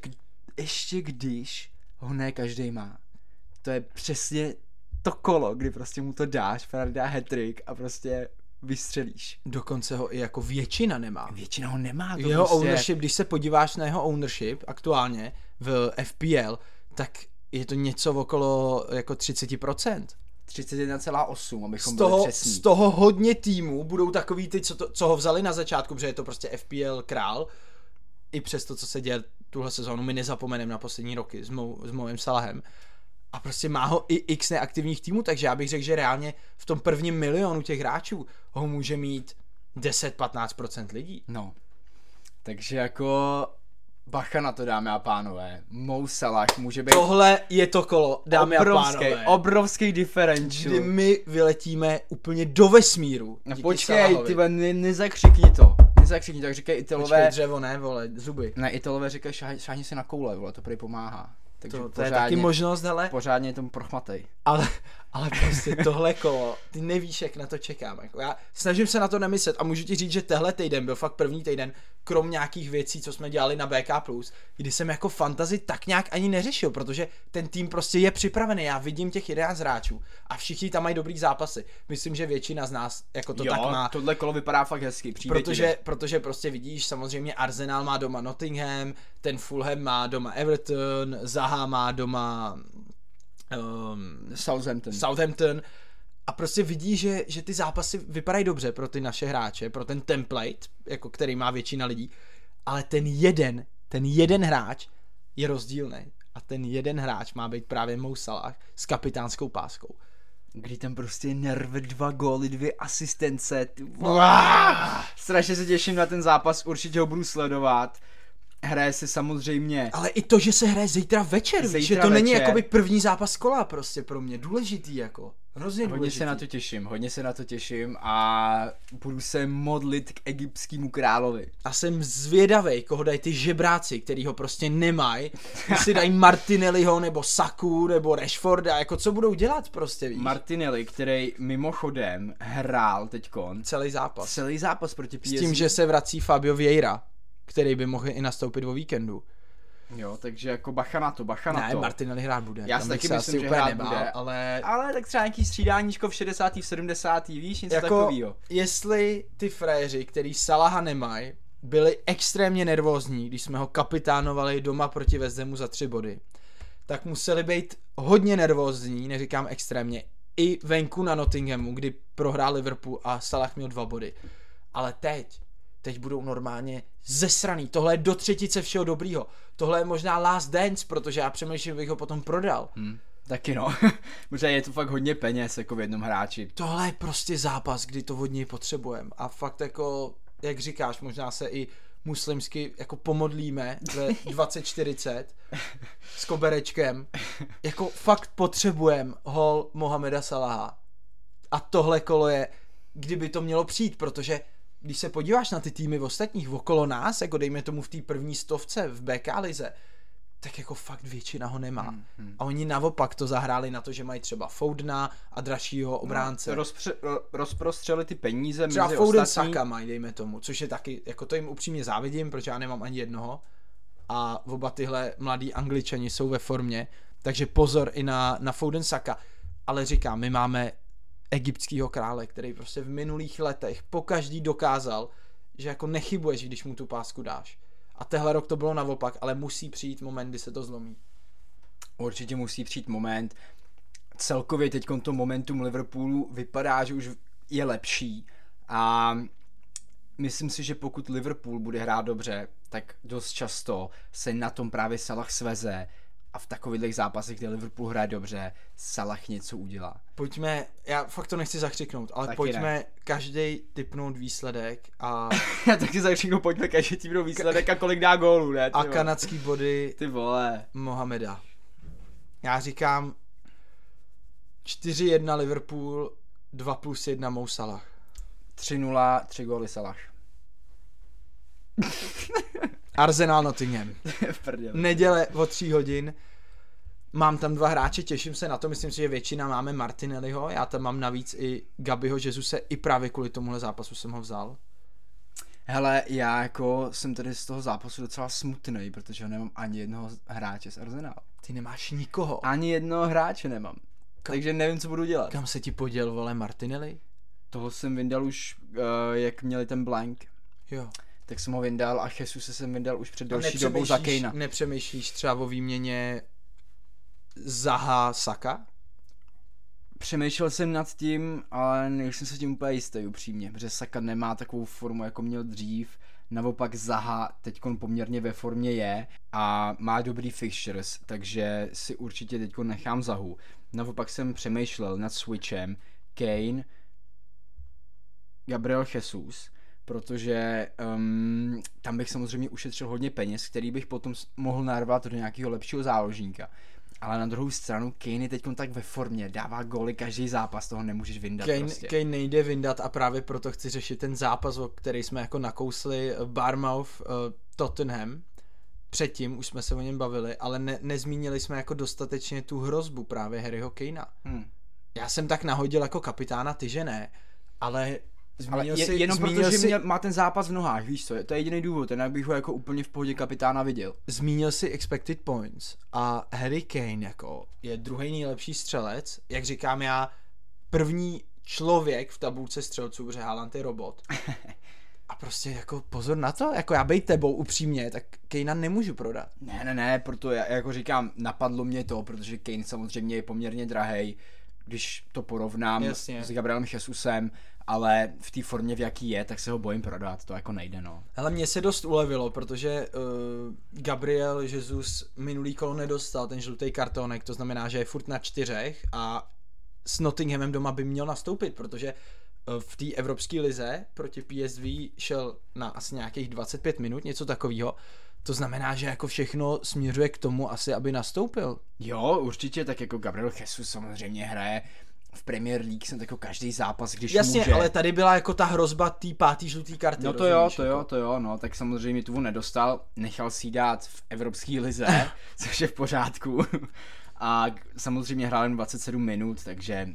ještě když ho ne každý má. To je přesně to kolo, kdy prostě mu to dáš, Ferrari dá hat-trick a prostě vystřelíš. Dokonce ho i jako většina nemá. Většina ho nemá. To Jeho prostě... ownership, když se podíváš na jeho ownership aktuálně v FPL, tak je to něco okolo jako 30%. 31,8, abychom Z byli toho, přesní. z toho hodně týmů budou takový ty, co, to, co ho vzali na začátku, protože je to prostě FPL král. I přes to, co se děje tuhle sezónu, my nezapomeneme na poslední roky s, mou, s mojím Salahem. A prostě má ho i x neaktivních týmů, takže já bych řekl, že reálně v tom prvním milionu těch hráčů ho může mít 10-15% lidí. No. Takže jako bacha na to, dámy a pánové. Mou Salah může být Tohle je to kolo, dámy obrovský, a pánové. obrovský differential. kdy my vyletíme úplně do vesmíru. No počkej, ty ne, nezakřikni to. Nezakřikni to, tak říkají Počkej, Italové. dřevo ne, vole, zuby. Ne, Italové říkají, šáhni, šáhni si na koule, vole, to prý pomáhá. Takže To, to je pořádně, taky možnost, hele. pořádně tomu prochmatej. Ale, ale prostě tohle kolo, ty nevíš, jak na to čekám. Jako já snažím se na to nemyslet a můžu ti říct, že tehle týden byl fakt první týden, krom nějakých věcí, co jsme dělali na BK+, kdy jsem jako fantazi tak nějak ani neřešil, protože ten tým prostě je připravený. Já vidím těch 11 hráčů a všichni tam mají dobrý zápasy. Myslím, že většina z nás jako to jo, tak má. tohle kolo vypadá fakt hezky, přijde Protože, to. protože prostě vidíš, samozřejmě Arsenal má doma Nottingham, ten Fulham má doma Everton, Zaha má doma um, Southampton. Southampton a prostě vidí, že, že ty zápasy vypadají dobře pro ty naše hráče, pro ten template, jako který má většina lidí, ale ten jeden, ten jeden hráč je rozdílný. A ten jeden hráč má být právě Mo Salah s kapitánskou páskou. Kdy tam prostě nerve dva góly, dvě asistence. Strašně se těším na ten zápas, určitě ho budu sledovat. Hraje se samozřejmě Ale i to, že se hraje zítra večer, Zítra že to není večer. jakoby první zápas kola prostě pro mě, důležitý jako, hrozně Hodně důležitý. se na to těším, hodně se na to těším a budu se modlit k egyptskému královi. A jsem zvědavej, koho dají ty žebráci, který ho prostě nemají. Jestli dají Martinelliho, nebo Saku, nebo Rashforda, jako co budou dělat prostě, víš? Martinelli, který mimochodem hrál teďkon Celý zápas. celý zápas proti PSG. S tím, že se vrací Fabio Vieira, který by mohl i nastoupit o víkendu. Jo, takže jako bacha na to, bacha na Ne, to. Martinelli hrát bude. Já si taky myslím, asi že hrát nebál, bude. ale Ale tak třeba nějaký střídáníčko v 60. v 70. víš, něco jako, takového. jestli ty frajeři, který Salaha nemají, byli extrémně nervózní, když jsme ho kapitánovali doma proti Vezdemu za tři body, tak museli být hodně nervózní, neříkám extrémně, i venku na Nottinghamu, kdy prohrál Liverpool a Salah měl dva body. Ale teď, teď budou normálně zesraný. Tohle je do třetice všeho dobrýho. Tohle je možná last dance, protože já přemýšlím, že bych ho potom prodal. Hm, taky no. Protože je to fakt hodně peněz jako v jednom hráči. tohle je prostě zápas, kdy to od něj potřebujeme. A fakt jako, jak říkáš, možná se i muslimsky jako pomodlíme ve 2040 s koberečkem. Jako fakt potřebujeme hol Mohameda Salaha. A tohle kolo je, kdyby to mělo přijít, protože když se podíváš na ty týmy v ostatních okolo nás, jako dejme tomu v té první stovce v BK lize, tak jako fakt většina ho nemá. Hmm, hmm. A oni naopak to zahráli na to, že mají třeba Foudna a dražšího obránce. Rozpře- ro- rozprostřeli ty peníze třeba mezi Fouden ostatní. Saka mají, dejme tomu, což je taky, jako to jim upřímně závidím, protože já nemám ani jednoho. A oba tyhle mladí angličani jsou ve formě, takže pozor i na, na Foden Saka. Ale říkám, my máme egyptského krále, který prostě v minulých letech po každý dokázal, že jako nechybuješ, když mu tu pásku dáš. A tehle rok to bylo naopak, ale musí přijít moment, kdy se to zlomí. Určitě musí přijít moment. Celkově teď to momentum Liverpoolu vypadá, že už je lepší. A myslím si, že pokud Liverpool bude hrát dobře, tak dost často se na tom právě Salah sveze a v takových zápasech, kde Liverpool hraje dobře, Salah něco udělá. Pojďme, já fakt to nechci zakřiknout, ale Taky pojďme každý typnout výsledek a, Já taky začnu, pojďme každý do výsledek a kolik dá gólů, ne? Ty, a vole. kanadský body ty vole. Mohameda. Já říkám 4-1 Liverpool, 2 plus 1 Mo Salah. 3-0, 3 góly Salah. Arsenal Nottingham. Neděle o 3 hodin. mám tam dva hráče, těším se na to, myslím si, že většina máme Martinelliho, já tam mám navíc i Gabiho Jesuse, i právě kvůli tomuhle zápasu jsem ho vzal. Hele, já jako jsem tady z toho zápasu docela smutný, protože nemám ani jednoho hráče z Arsenalu. Ty nemáš nikoho. Ani jednoho hráče nemám. Kam- Takže nevím, co budu dělat. Kam se ti poděl, vole, Martinelli? Toho jsem vyndal už, uh, jak měli ten blank. Jo. Tak jsem ho vyndal a Jesus jsem vyndal už před delší dobou za Kejna. Nepřemýšlíš třeba o výměně Zaha Saka? Přemýšlel jsem nad tím, ale nejsem se tím úplně jistý upřímně, protože Saka nemá takovou formu, jako měl dřív. Naopak Zaha teď poměrně ve formě je a má dobrý fixtures, takže si určitě teď nechám Zahu. Naopak jsem přemýšlel nad switchem Kane, Gabriel Jesus, protože um, tam bych samozřejmě ušetřil hodně peněz, který bych potom mohl narvat do nějakého lepšího záložníka. Ale na druhou stranu Kane je teď tak ve formě, dává góly každý zápas, toho nemůžeš vyndat Kane, prostě. Kane nejde vyndat a právě proto chci řešit ten zápas, o který jsme jako nakousli, eh, Barmouth, uh, Tottenham. Předtím už jsme se o něm bavili, ale ne, nezmínili jsme jako dostatečně tu hrozbu právě Harryho Kanea. Hmm. Já jsem tak nahodil jako kapitána, ty že ne, ale Ale zmínil je, si, jenom zmínil protože si, mě, má ten zápas v nohách, víš co, to je jediný důvod, jinak bych ho jako úplně v pohodě kapitána viděl. zmínil si expected points a Harry Kane jako je druhý nejlepší střelec, jak říkám já, první člověk v tabulce střelců, protože Haaland je robot. A prostě jako pozor na to, jako já bej tebou upřímně, tak Kanea nemůžu prodat. Ne, ne, ne, proto já jako říkám, napadlo mě to, protože Kane samozřejmě je poměrně drahej, když to porovnám Jasně. s Gabrielem Jesusem, ale v té formě, v jaký je, tak se ho bojím prodat, to jako nejde, no. Ale mně se dost ulevilo, protože uh, Gabriel Jesus minulý kolo nedostal ten žlutý kartonek, to znamená, že je furt na čtyřech a s Nottinghamem doma by měl nastoupit, protože uh, v té evropské lize proti PSV šel na asi nějakých 25 minut, něco takového. To znamená, že jako všechno směřuje k tomu asi, aby nastoupil. Jo, určitě, tak jako Gabriel Jesus samozřejmě hraje v Premier League jsem jako každý zápas, když Jasně, může. ale tady byla jako ta hrozba té pátý žlutý karty. No to jo, rozumíš, to jako. jo, to jo, no, tak samozřejmě tu nedostal, nechal si ji dát v Evropské lize, což je v pořádku. A samozřejmě hrál jen 27 minut, takže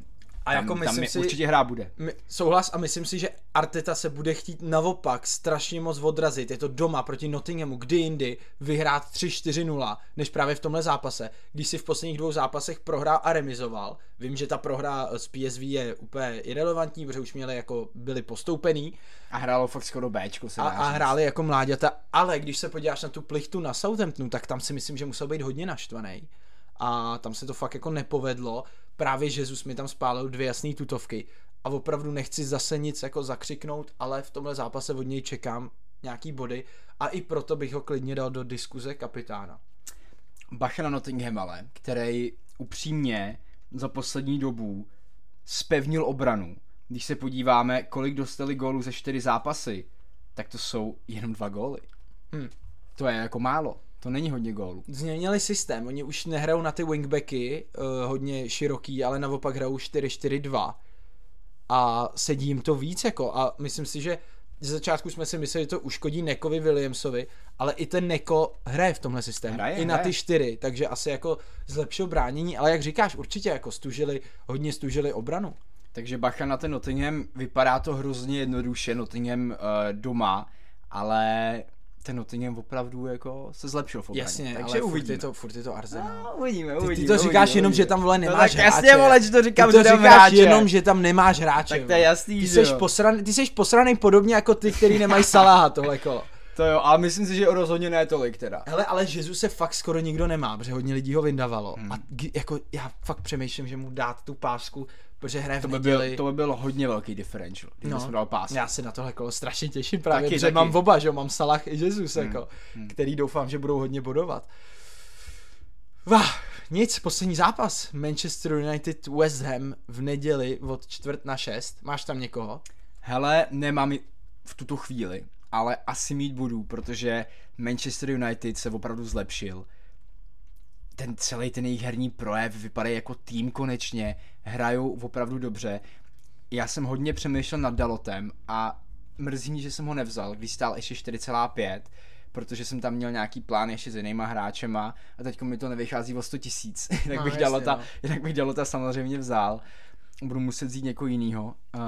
A jako tam, tam myslím je, si- určitě hrá bude. My, souhlas a myslím si, že Arteta se bude chtít naopak strašně moc odrazit. Je to doma proti Nottinghamu, kdy jindy vyhrát 3-4-0, než právě v tomhle zápase. Když si v posledních dvou zápasech prohrál a remizoval, vím, že ta prohra s PSV je úplně irrelevantní, protože už měli jako byli postoupený A hrálo fakt skoro Bčko, se a, a hráli jako mláďata, ale když se podíváš na tu plichtu na Southamptonu, tak tam si myslím, že musel být hodně naštvaný. A tam se to fakt jako nepovedlo. Právě Jesus mi tam spálil dvě jasné tutovky. A opravdu nechci zase nic jako zakřiknout, ale v tomhle zápase od něj čekám nějaký body a i proto bych ho klidně dal do diskuze kapitána. Bacha na Nottingham ale, který upřímně za poslední dobu spevnil obranu. Když se podíváme, kolik dostali gólů za čtyři zápasy, tak to jsou jenom dva góly. Hm. To je jako málo. To není hodně gólů. Změnili systém, oni už nehrajou na ty wingbacky uh, hodně široký, ale naopak hrajou 4-4-2 a sedí jim to víc jako a myslím si, že ze začátku jsme si mysleli, že to uškodí Nekovi Williamsovi, ale i ten Neko hraje v tomhle systému. Hraje, I na hraje. ty čtyři, takže asi jako zlepšil bránění, ale jak říkáš, určitě jako stužili, hodně stužili obranu. Takže bacha na ten Nottingham, vypadá to hrozně jednoduše, Nottingham uh, doma, ale ten Nottingham opravdu jako se zlepšil v obraně. Jasně, takže ale uvidíme. furt je to, furt je to Arsenal. No, uvidíme, Ty, uvidíme, ty to říkáš uvidíme, jenom, že uvidíme. tam vole No nemáš tak hráče. jasně, vole, že to říkám, ty to že říkáš hráče. jenom, že tam nemáš hráče. Tak to je jasný, ty že seš jo. posraný, ty seš posraný podobně jako ty, který nemají Salaha tohle kolo. To jo, ale myslím si, že rozhodně ne tolik teda. Hele, ale Jesus se fakt skoro nikdo nemá, protože hodně lidí ho vyndavalo. Hmm. A jako já fakt přemýšlím, že mu dát tu pásku, protože hraje To by, neděli. byl, to by byl hodně velký differential, kdyby no. dal pás. Já se na tohle kolo strašně těším právě, Taky, protože taky. mám oba, že mám Salah i Jesus, Hmm, jako, který doufám, že budou hodně bodovat. Vah, nic, poslední zápas. Manchester United West Ham v neděli od čtvrt na šest. Máš tam někoho? Hele, nemám v tuto chvíli, ale asi mít budu, protože Manchester United se opravdu zlepšil. Ten celý ten jejich herní projev vypadá jako tým konečně, hrajou opravdu dobře. Já jsem hodně přemýšlel nad Dalotem a mrzí mě, že jsem ho nevzal, když stál ještě 4,5, protože jsem tam měl nějaký plán ještě s jinýma hráčema a teď mi to nevychází o 100 tisíc, jinak, No, bych Dalota, no. jinak bych Dalota samozřejmě vzal. Budu muset vzít někoho jiného, uh,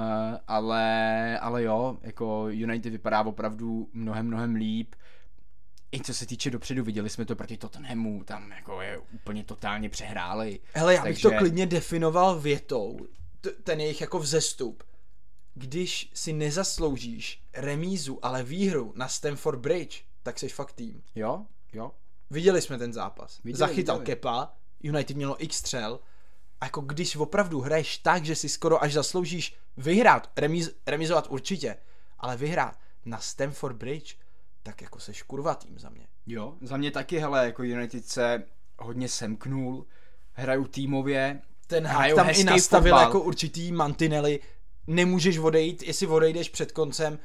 ale, ale jo, jako United vypadá opravdu mnohem, mnohem líp. I co se týče dopředu, viděli jsme to proti Tottenhamu, tam jako je úplně totálně přehráli. Hele, já bych Takže- to klidně definoval větou, t- ten jejich jako vzestup. Když si nezasloužíš remízu, ale výhru na Stamford Bridge, tak jsi fakt tým. Jo, jo, Viděli jsme ten zápas. Viděli, Zachytal viděli. Kepa, United mělo x střel. A jako když opravdu hraješ tak, že si skoro až zasloužíš vyhrát, remiz, remizovat určitě, ale vyhrát na Stamford Bridge, tak jako seš kurva tým za mě. Jo, za mě taky, hele, jako United se hodně semknul, hrajou týmově, Ten hrajou tam i nastavil fotbal. jako určitý mantinely. Nemůžeš odejít, jestli odejdeš před koncem,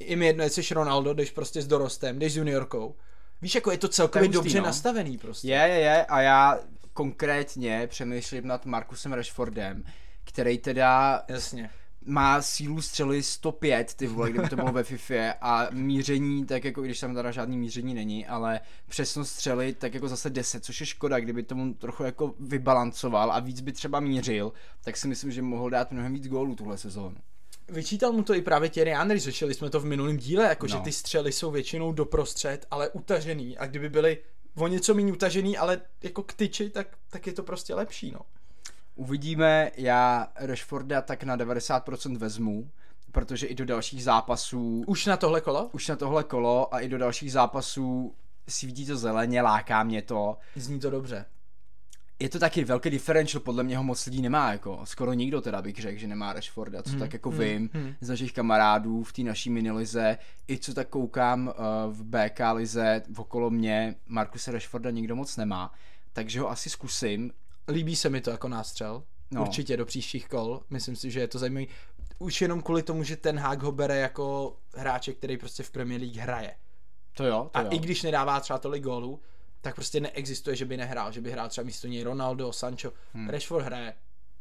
je mi jedno, jestli jsi Ronaldo, jdeš prostě s dorostem, jdeš s juniorkou. Víš, jako je to celkově To je hustý, dobře no. nastavený prostě. Je, je, je a já konkrétně přemýšlím nad Markusem Rashfordem, který teda Jasně. Má sílu střely 105, ty vole, kdyby to bylo ve FIFA a míření, tak jako když tam teda žádný míření není, ale přesnost střely, tak jako zase 10, což je škoda, kdyby tomu trochu jako vybalancoval a víc by třeba mířil, tak si myslím, že mohl dát mnohem víc gólů tuhle sezónu. Vyčítal mu to i právě Thierry Henry, řešili jsme to v minulém díle, jako že No. ty střely jsou většinou doprostřed, ale utažený a kdyby byly o něco méně utažený, ale jako k tyči, tak, tak je to prostě lepší, no. Uvidíme, já Rashforda tak na 90% vezmu, protože i do dalších zápasů Už na tohle kolo? už na tohle kolo a i do dalších zápasů svítí to zeleně, láká mě to. Zní to dobře. Je to taky velký differential, podle mě ho moc lidí nemá, jako skoro nikdo teda bych řekl, že nemá Rashforda, co tak jako vím z našich kamarádů v té naší minilize, i co tak koukám uh, v BK lize okolo mě, Markuse Rashforda nikdo moc nemá, takže ho asi zkusím. Líbí se mi to jako nástřel. No. Určitě do příštích kol. Myslím si, že je to zajímavý. Už jenom kvůli tomu, že ten hák ho bere jako hráče, který prostě v Premier League hraje. To jo, to A jo. i když nedává třeba tolik gólů, tak prostě neexistuje, že by nehrál, že by hrál třeba místo něj Ronaldo, Sancho. Hmm. Rashford hraje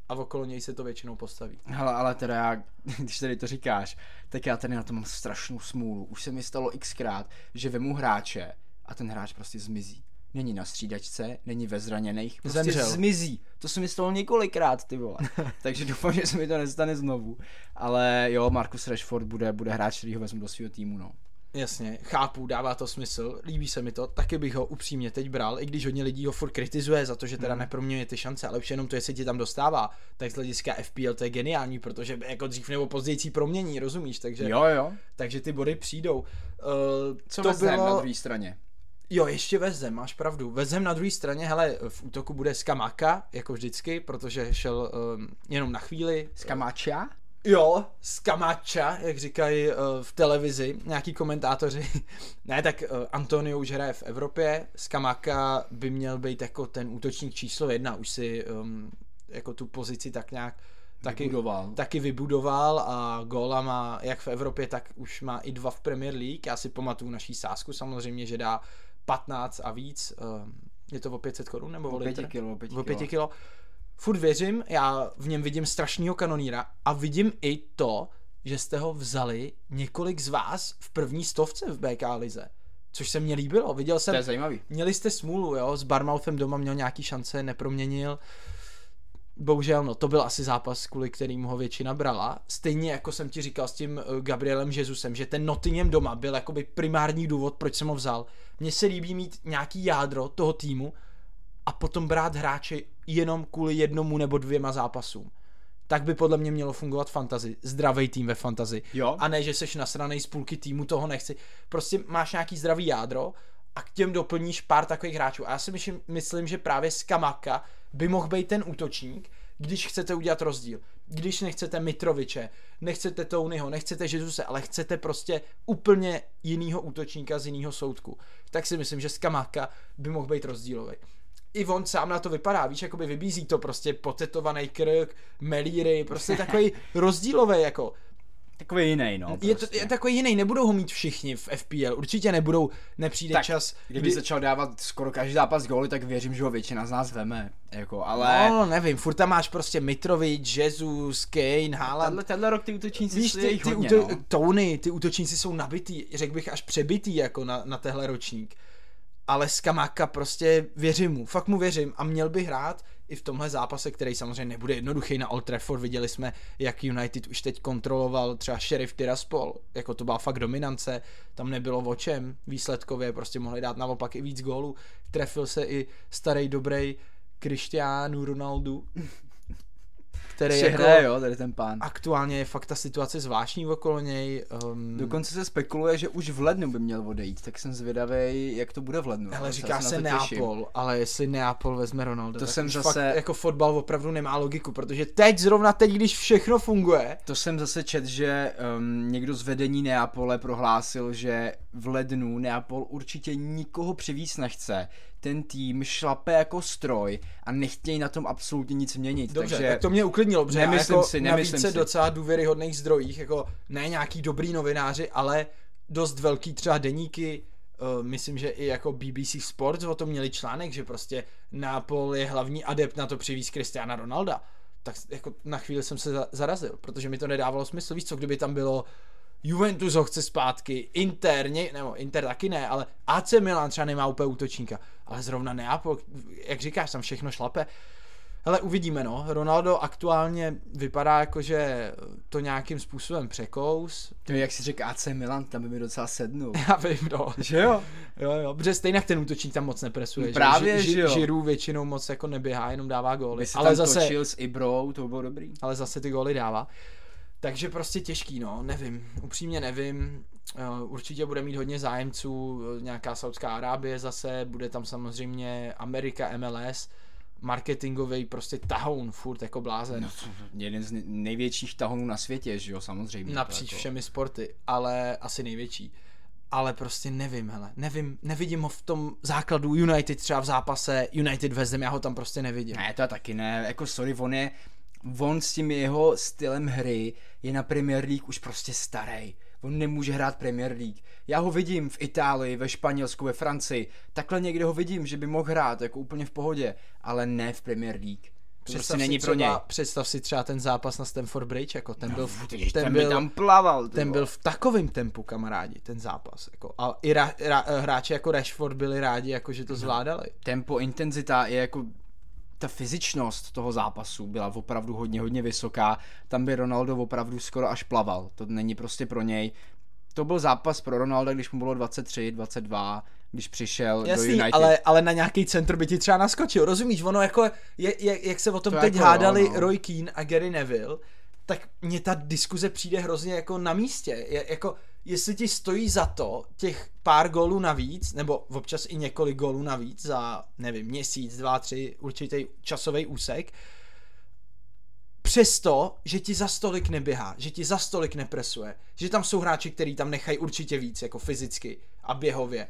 a okolo něj se to většinou postaví. Hele, ale teda já, když tady to říkáš, tak já tady na to mám strašnou smůlu. Už se mi stalo xkrát, že vemu hráče a ten hráč prostě zmizí. Není na střídačce, není ve zraněných, prostě Zemřel. zmizí. To se mi stalo několikrát, ty vole. Takže doufám, že se mi to nestane znovu. Ale jo, Marcus Rashford bude, bude hráč, který ho vezmu do svého týmu, no. Jasně, chápu, dává to smysl, líbí se mi to, taky bych ho upřímně teď bral, i když hodně lidí ho furt kritizuje za to, že teda Hmm. neproměňuje ty šance, ale už jenom to, jestli ti tam dostává, tak z hlediska FPL to je geniální, protože jako dřív nebo později promění, rozumíš, takže, Jo, jo. takže ty body přijdou. Uh, Co to bylo... na druhé straně? Jo, ještě Vezem, máš pravdu, Vezem na druhé straně, hele, v útoku bude Skamaka, jako vždycky, protože šel um, jenom na chvíli, Skamača? Jo, z Kamača, jak říkají uh, v televizi nějaký komentátoři. ne, tak uh, Antonio už hraje v Evropě, Skamaka by měl být jako ten útočník číslo jedna, už si um, jako tu pozici tak nějak taky Vybudoval. taky vybudoval a góla má jak v Evropě, tak už má i dva v Premier League. Já si pamatuju naší sásku samozřejmě, že dá 15 a víc. Um, je to o 500 korun nebo O o litr? pěti kilo, o pěti o 5 kilo. kilo. Furt věřím, já v něm vidím strašného kanoníra a vidím i to, že jste ho vzali několik z vás v první stovce v BK lize. Což se mně líbilo. Viděl jsem, To je zajímavý. měli jste smůlu, jo, s Barmouthem doma měl nějaký šance, neproměnil. Bohužel, no, to byl asi zápas, kvůli kterým ho většina brala. Stejně jako jsem ti říkal s tím eh, Gabrielem Jesusem, že ten Nottingham doma byl jakoby primární důvod, proč jsem ho vzal. Mně se líbí mít nějaký jádro toho týmu a potom brát hráče jenom kvůli jednomu nebo dvěma zápasům. Tak by podle mě mělo fungovat fantazy. Zdravý tým ve fantazy. Jo. A ne, že seš nasranej z půlky týmu, toho nechci. Prostě máš nějaký zdravý jádro a k těm doplníš pár takových hráčů. A já si myslím, myslím že právě Skamaka by mohl být ten útočník, když chcete udělat rozdíl. Když nechcete Mitroviče, nechcete Tonyho, nechcete Jezuse, ale chcete prostě úplně jinýho útočníka z jiného soudku, tak si myslím, že Skamaka by mohl být rozdílový. I on sám na to vypadá, víš, jakoby vybízí to prostě potetovaný krk, melíry, prostě takový rozdílový jako Takový jiný, no. Je, to, prostě. je takový jiný, nebudou ho mít všichni v FPL, určitě nebudou, nepřijde tak, čas, Kdyby začal dávat skoro každý zápas góly, tak věřím, že ho většina z nás veme. Jako, ale... No, nevím, furt tam máš prostě Mitrovic, Jesus, Kane, Haaland. Tenhle, tenhle rok ty útočníci Víš, jsou ty, ty, hodně, úto- no. Tony, ty útočníci jsou nabitý, řekl bych až přebitý jako na, na tehle ročník. Ale Skamaka prostě věřím mu, fakt mu věřím a měl by hrát i v tomhle zápase, který samozřejmě nebude jednoduchý na Old Trafford. Viděli jsme, jak United už teď kontroloval třeba Sheriff Tiraspol, jako to byla fakt dominance, tam nebylo o čem výsledkově, prostě mohli dát naopak i víc gólů. Trefil se i starý dobrý Cristiano Ronaldo, který Ještě jako hraje, jo, tady ten pán. aktuálně je fakt ta situace zvláštní okolo něj. Um, Dokonce se spekuluje, že už v lednu by měl odejít, tak jsem zvědavý, jak to bude v lednu. Já říká se těším. Neapol, ale jestli Neapol vezme Ronaldo, To tak jsem zase- fakt jako fotbal opravdu nemá logiku, protože teď, zrovna teď, když všechno funguje, To jsem zase čet, že um, někdo z vedení Neapole prohlásil, že v lednu Neapol určitě nikoho přivíc nechce. Ten tým šlape jako stroj a nechtějí na tom absolutně nic měnit. Dobře, takže tak to mě uklidnilo, protože Nemyslím já jako si, na nemyslím více si. docela důvěryhodných zdrojích, jako ne nějaký dobrý novináři, ale dost velký třeba deníky, uh, myslím, že i jako BBC Sports o tom měli článek, že prostě Neapol je hlavní adept na to přivíz Cristiana Ronalda. Tak jako na chvíli jsem se za- zarazil, protože mi to nedávalo smysl. Víš co, kdyby tam bylo Juventus ho chce zpátky, Inter, ně, nebo Inter taky ne, ale AC Milan třeba nemá úplně útočníka, ale zrovna Neapol, jak říkáš, tam všechno šlape. Hele, uvidíme, no. Ronaldo aktuálně vypadá jako, že to nějakým způsobem překous. to jak si řekl AC Milan, tam by mi docela sednul. Já vím, no. že jo? Jo, jo, protože stejně ten útočník tam moc nepresuje. No právě, že, že jo. Žiru většinou moc jako neběhá, jenom dává góly. Ale zase, točil s Ibrou, to by bylo dobrý. ale zase ty góly dává. Takže prostě těžký, no, nevím, upřímně nevím. Uh, Určitě bude mít hodně zájemců, eh, nějaká Saudská Arábie zase, bude tam samozřejmě Amerika, MLS, marketingový prostě tahoun, furt jako blázen. No, jeden z nej- největších tahonů na světě, že jo, samozřejmě. napříč jako- všemi sporty, ale asi největší. Ale prostě nevím, hele, nevím, nevidím ho v tom základu United třeba v zápase United West Ham, já ho tam prostě nevidím. Ne, to taky ne, jako sorry, on je, on s tím jeho stylem hry je na Premier League už prostě starý. On nemůže hrát Premier League. Já ho vidím v Itálii, ve Španělsku, ve Francii. Takhle někde ho vidím, že by mohl hrát, jako úplně v pohodě, ale ne v Premier League. To prostě si není pro něj. Představ si třeba ten zápas na Stamford Bridge, jako ten byl, v, Ten, ten ten by byl, tam plaval. ten byl v takovém tempu, kamarádi, ten zápas. Jako, a i ra, ra, hráči jako Rashford byli rádi, jako, že to zvládali. tempo, intenzita je jako ta fyzičnost toho zápasu byla opravdu hodně, hodně vysoká. Tam by Ronaldo opravdu skoro až plaval. To není prostě pro něj. To byl zápas pro Ronalda, když mu bylo 23, 22, když přišel do Jasný, United. ale, ale na nějaký centr by ti třeba naskočil, rozumíš? Ono jako, je, je, jak se o tom To teď jako hádali jo, no. Roy Keane a Gary Neville, tak mně ta diskuze přijde hrozně jako na místě. Je, jako, jestli ti stojí za to těch pár gólů navíc, nebo občas i několik gólů navíc za, nevím, měsíc, dva, tři, určitý časový úsek, přesto, že ti za stolik neběhá, že ti za stolik nepresuje, že tam jsou hráči, kteří tam nechají určitě víc, jako fyzicky a běhově.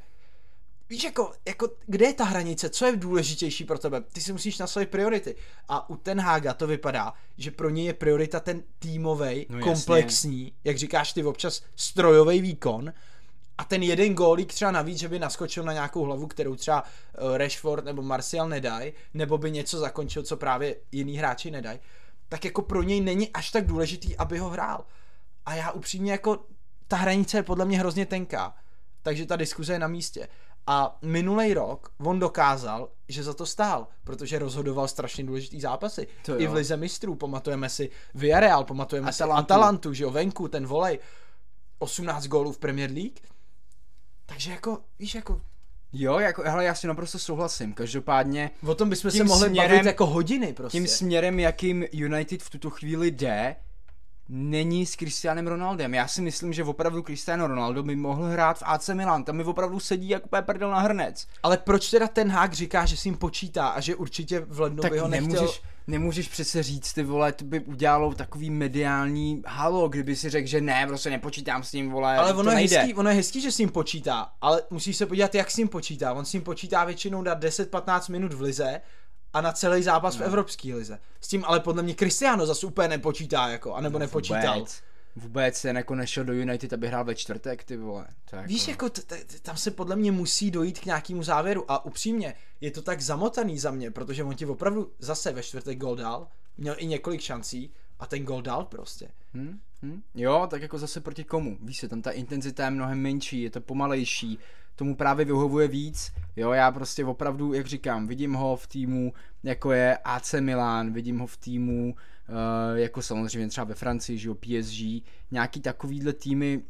Víš, jako, jako, kde je ta hranice, co je důležitější pro tebe? Ty si musíš nastavit priority. A u Ten Haga to vypadá, že pro něj je priorita ten týmový, No no jasně. komplexní, jak říkáš ty občas, strojový výkon, a ten jeden gólík třeba navíc, že by naskočil na nějakou hlavu, kterou třeba eh, Rashford nebo Martial nedají, nebo by něco zakončil, co právě jiní hráči nedají, tak jako pro něj není až tak důležitý, aby ho hrál. A já upřímně jako, ta hranice je podle mě hrozně tenká. Takže ta diskuze je na místě. A minulý rok on dokázal, že za to stál, protože rozhodoval strašně důležitý zápasy. To I v Lize mistrů, pamatujeme si Villarreal, pamatujeme si Atalantu. Atalantu, že jo, venku, ten volej, 18 gólů v Premier League. Takže jako, víš, jako, Jo, jako, hele, já si naprosto souhlasím. Každopádně o tom bychom se mohli směrem- bavit jako hodiny prostě. tím směrem, jakým United v tuto chvíli jde, není s Cristianem Ronaldem. Já si myslím, že opravdu Cristiano Ronaldo by mohl hrát v AC Milan. Tam mi opravdu sedí jako úplně prdel na hrnec. Ale proč teda ten hák říká, že s ním počítá a že určitě v lednu tak by ho nechtěl... nemůžeš, nemůžeš přece říct, ty vole, to by udělalo takový mediální halo, kdyby si řekl, že ne, prostě nepočítám s tím, vole, Ale to ono je, nejde. hezký, ono je hezký, že s ním počítá, ale musíš se podívat, jak s ním počítá. On s ním počítá většinou dát 10-15 minut v lize a na celý zápas No. v Evropské lize. S tím ale podle mě Cristiano zase úplně nepočítá, jako, anebo nepočítal. Vůbec. Vůbec ten jako nešel do United, aby hrál ve čtvrtek, ty vole. To jako... Víš, jako t- t- tam se podle mě musí dojít k nějakému závěru a upřímně, je to tak zamotaný za mě, protože on ti opravdu zase ve čtvrtek gol dal, měl i několik šancí a ten gol dal prostě. Hm? Hm? Jo, tak jako zase proti komu? Víš se, tam ta intenzita je mnohem menší, je to pomalejší, tomu právě vyhovuje víc. Jo, já prostě opravdu, jak říkám, vidím ho v týmu, jako je AC Milan, vidím ho v týmu, uh, jako samozřejmě třeba ve Francii, že jo, PSG, nějaký takovýhle týmy,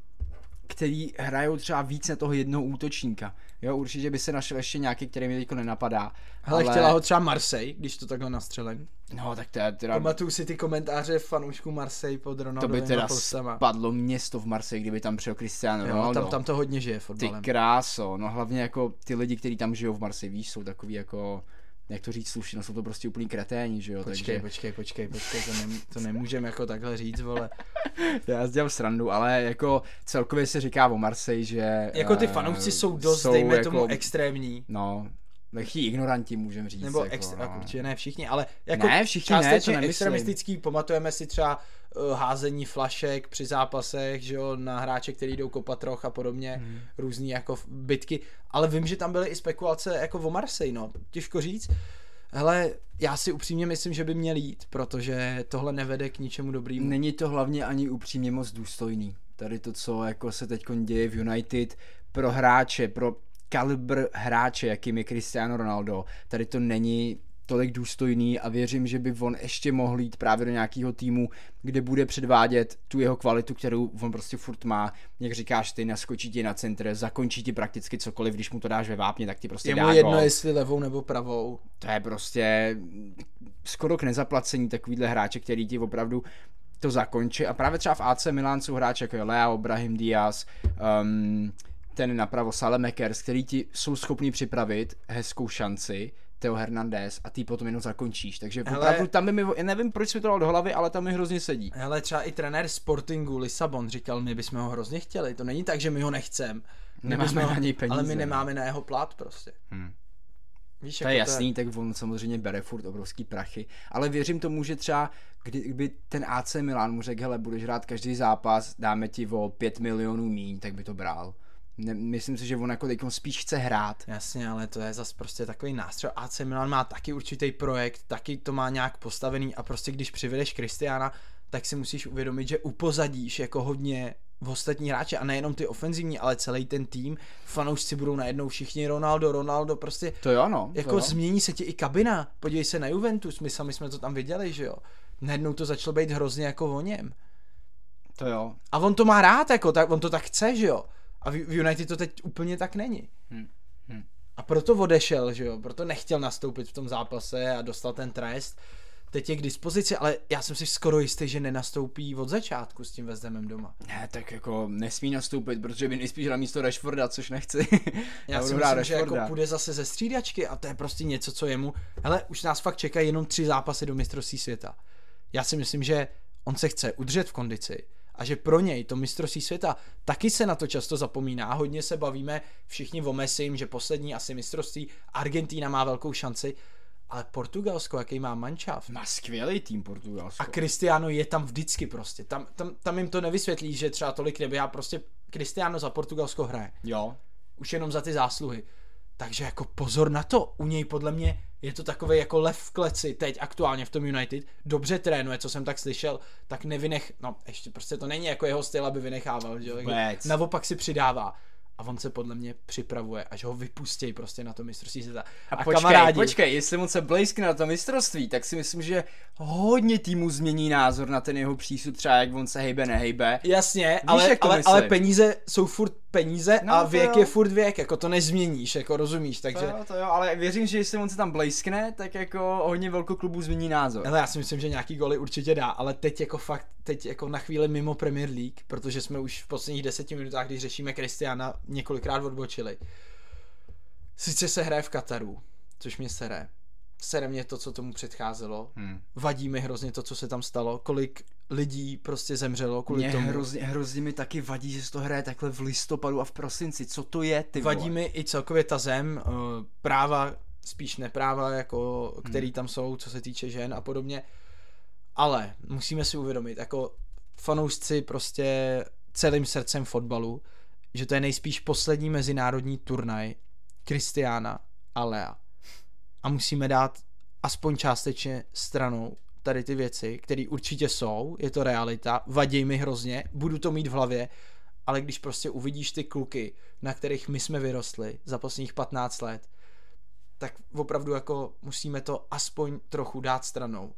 který hrajou třeba víc na toho jednoho útočníka. Jo, určitě by se našel ještě nějaký, který mi teďko nenapadá. Ale, ale... chtěla ho třeba Marseille, když to takhle nastřelím. No, tak to je teda... Pamatuju si ty komentáře fanoušků Marseille pod Ronaldovým To by teda postama. spadlo město v Marseille, kdyby tam přijel Cristiano Jo, Ronaldo. tam, tam to hodně žije Ty fotbalem. kráso, no hlavně jako ty lidi, kteří tam žijou v Marseille, víš, jsou takový jako, jak to říct slušně, no jsou to prostě úplný kreténi, že jo, Počkej, takže počkej, počkej, počkej, to, nem, to nemůžeme jako takhle říct, vole. já dělám srandu, ale jako celkově se říká o Marseille, že... Jako ty eh, fanoušci jsou dost, jsou dejme jako, tomu, extrémní. No, lehký ignoranti, můžeme říct. Nebo jako, extra, no. jako, určitě ne všichni, ale jako Ne, všichni ne, to extremistický, pamatujeme si třeba uh, házení flašek při zápasech, že jo, na hráče, který jdou kopat roh a podobně, hmm. různý jako bitky, ale vím, že tam byly i spekulace jako o Marseille, no, těžko říct. Hele, já si upřímně myslím, že by měl jít, protože tohle nevede k ničemu dobrému. Není to hlavně ani upřímně moc důstojný. Tady to, co jako se teď děje v United pro hráče, pro kalibr hráče, jakým je Cristiano Ronaldo, tady to není tolik důstojný a věřím, že by on ještě mohl jít právě do nějakého týmu, kde bude předvádět tu jeho kvalitu, kterou on prostě furt má. Jak říkáš, ty naskočí ti na centr, zakončí ti prakticky cokoliv, když mu to dáš ve vápně, tak ti prostě Je dá mu jedno, gol. jestli levou nebo pravou. To je prostě skoro k nezaplacení takovýhle hráče, který ti opravdu to zakončí. A právě třeba v AC Milan jsou hráči jako je Leo, Brahim Diaz, um, ten napravo Salemekers, který ti jsou schopni připravit hezkou šanci, Teo Hernandez a ty potom jenom zakončíš. Takže Hele- opravdu tam by mi, já nevím, proč mi to dal do hlavy, ale tam mi hrozně sedí. Hele, třeba i trenér Sportingu Lisabon říkal, my bychom ho hrozně chtěli, to není tak, že my ho nechcem. My Nemáme ho- na něj peníze, Ale my nemáme na jeho plat prostě. Hmm. Víš, To je jasný, tak on samozřejmě bere furt obrovský prachy, ale věřím tomu, že třeba kdy, kdyby ten AC Milan mu řekl, hele, budeš hrát každý zápas, dáme ti o 5 milionů míň, tak by to bral. Ne, myslím si, že on jako teď spíš chce hrát. Jasně, ale to je zas prostě takový nástroj. AC Milan má taky určitý projekt, taky to má nějak postavený a prostě když přivedeš Kristiána, tak si musíš uvědomit, že upozadíš jako hodně v ostatní hráče a nejenom ty ofenzivní, ale celý ten tým. Fanoušci budou najednou všichni Ronaldo, Ronaldo, prostě To jo, no. jako to jo. změní se ti i kabina. Podívej se na Juventus, my sami jsme to tam viděli, že jo. Najednou to začalo být hrozně jako o něm. To jo. A on to má rád, jako, tak, on to tak chce, že jo. A v, United to teď úplně tak není. Hm, hm. A proto odešel, že jo, proto nechtěl nastoupit v tom zápase a dostal ten trest. Teď je k dispozici, ale já jsem si skoro jistý, že nenastoupí od začátku s tím West Hamem doma. Ne, tak jako nesmí nastoupit, protože by nejspíš hrál místo Rashforda, což nechci. Já budu si myslím, že jako Rashforda. půjde zase ze střídačky a to je prostě něco, co jemu... Hele, už nás fakt čekají jenom tři zápasy do mistrovství světa. Já si myslím, že on se chce udržet v kondici a že pro něj to mistrovství světa taky se na to často zapomíná. Hodně se bavíme všichni o Messim, že poslední asi mistrovství Argentína má velkou šanci, ale Portugalsko, jaký má mančav. Má skvělý tým Portugalsko. A Cristiano je tam vždycky prostě. Tam, tam, tam jim to nevysvětlí, že třeba tolik neběhá. Prostě Cristiano za Portugalsko hraje. Jo. Už jenom za ty zásluhy. Takže jako pozor na to. U něj podle mě je to takový jako lev v kleci teď aktuálně v tom United. Dobře trénuje, co jsem tak slyšel, tak nevynech, no ještě prostě to není jako jeho styl, aby vynechával, že jo. Vůbec. Naopak si přidává. A on se podle mě připravuje, až ho vypustí prostě na to mistrovství světa. A, a počkej, kamarádi... počkej, jestli mu se blejskne na to mistrovství, tak si myslím, že hodně týmu změní názor na ten jeho přístup, třeba jak on se hejbe, nehejbe. Jasně, ale, to ale, myslím? ale peníze jsou furt peníze No, a věk jo. je furt věk, jako to nezměníš, jako rozumíš, takže... To jo, to jo, ale věřím, že jestli on se tam blejskne, tak jako hodně velkou klubu změní názor. Hele, já si myslím, že nějaký goly určitě dá, ale teď jako fakt, teď jako na chvíli mimo Premier League, protože jsme už v posledních deseti minutách, když řešíme Kristiana, několikrát odbočili. Sice se hraje v Kataru, což mě sere. Sere mě to, co tomu předcházelo. Hmm. Vadí mi hrozně to, co se tam stalo, kolik lidí prostě zemřelo kvůli Mě tomu. hrozně, hrozně mi taky vadí, že se to hraje takhle v listopadu a v prosinci. Co to je, ty Vadí vole? mi i celkově ta zem, eh, práva, spíš nepráva, jako, Hmm. který tam jsou, co se týče žen a podobně. Ale musíme si uvědomit, jako fanoušci prostě celým srdcem fotbalu, že to je nejspíš poslední mezinárodní turnaj Kristiána a Lea. A musíme dát aspoň částečně stranou tady ty věci, které určitě jsou, je to realita, vadí mi hrozně, budu to mít v hlavě, ale když prostě uvidíš ty kluky, na kterých my jsme vyrostli za posledních 15 let, tak opravdu jako musíme to aspoň trochu dát stranou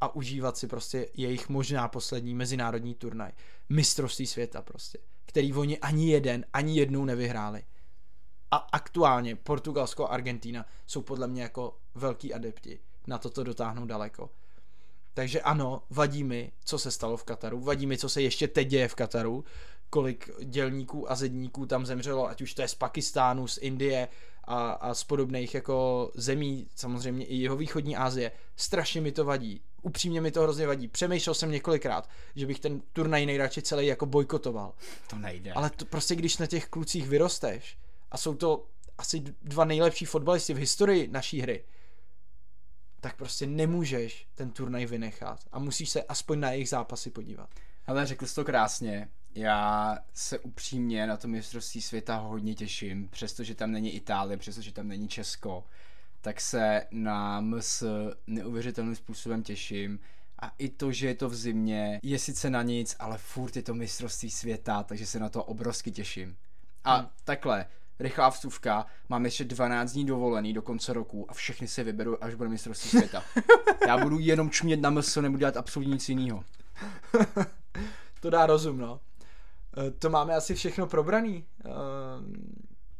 a užívat si prostě jejich možná poslední mezinárodní turnaj. Mistrovství světa prostě, který oni ani jeden, ani jednou nevyhráli. A aktuálně Portugalsko a Argentina jsou podle mě jako velký adepti na toto dotáhnout daleko. Takže ano, vadí mi, co se stalo v Kataru, vadí mi, co se ještě teď děje v Kataru, kolik dělníků a zedníků tam zemřelo, ať už to je z Pakistánu, z Indie a, a z podobných jako zemí, samozřejmě i jeho východní Asie. Strašně mi to vadí. Upřímně mi to hrozně vadí. Přemýšlel jsem několikrát, že bych ten turnaj nejradši celý jako bojkotoval. To nejde. Ale to prostě, když na těch klucích vyrosteš a jsou to asi dva nejlepší fotbalisti v historii naší hry, tak prostě nemůžeš ten turnaj vynechat a musíš se aspoň na jejich zápasy podívat. Ale řekl jsi to krásně. Já se upřímně na to mistrovství světa hodně těším, přestože tam není Itálie, přestože tam není Česko, tak se na MS neuvěřitelným způsobem těším. A i to, že je to v zimě, je sice na nic, ale furt je to mistrovství světa, takže se na to obrovsky těším. A hmm. takhle, rychlá vstupka, mám ještě 12 dní dovolený do konce roku a všechny se vyberu, až bude mistrovství světa. Já budu jenom čumět na MS, nebudu dělat absolutně nic jiného. to dá rozum, no. Eh, to máme asi všechno probraný. Eh,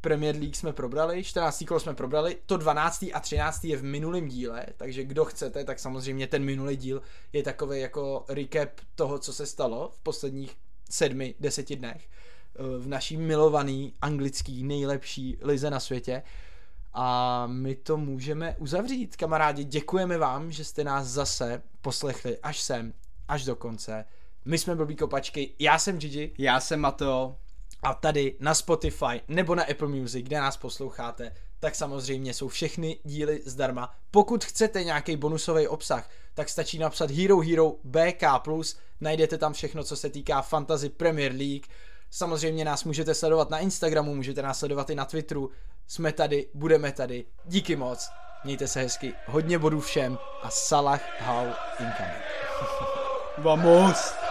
Premier League jsme probrali, 14. kolo jsme probrali, to 12. a 13. je v minulém díle, takže kdo chcete, tak samozřejmě ten minulý díl je takový jako recap toho, co se stalo v posledních sedmi, deseti dnech v naší milovaný anglický nejlepší lize na světě. A my to můžeme uzavřít, kamarádi. Děkujeme vám, že jste nás zase poslechli až sem, až do konce. My jsme Blbý kopačky, já jsem Gigi. Já jsem Mato. A tady na Spotify nebo na Apple Music, kde nás posloucháte, tak samozřejmě jsou všechny díly zdarma. Pokud chcete nějaký bonusový obsah, tak stačí napsat Hero Hero BK+, najdete tam všechno, co se týká Fantasy Premier League. Samozřejmě nás můžete sledovat na Instagramu, můžete nás sledovat i na Twitteru. Jsme tady, budeme tady. Díky moc. Mějte se hezky, hodně bodů všem a Salah How incoming. Vamos!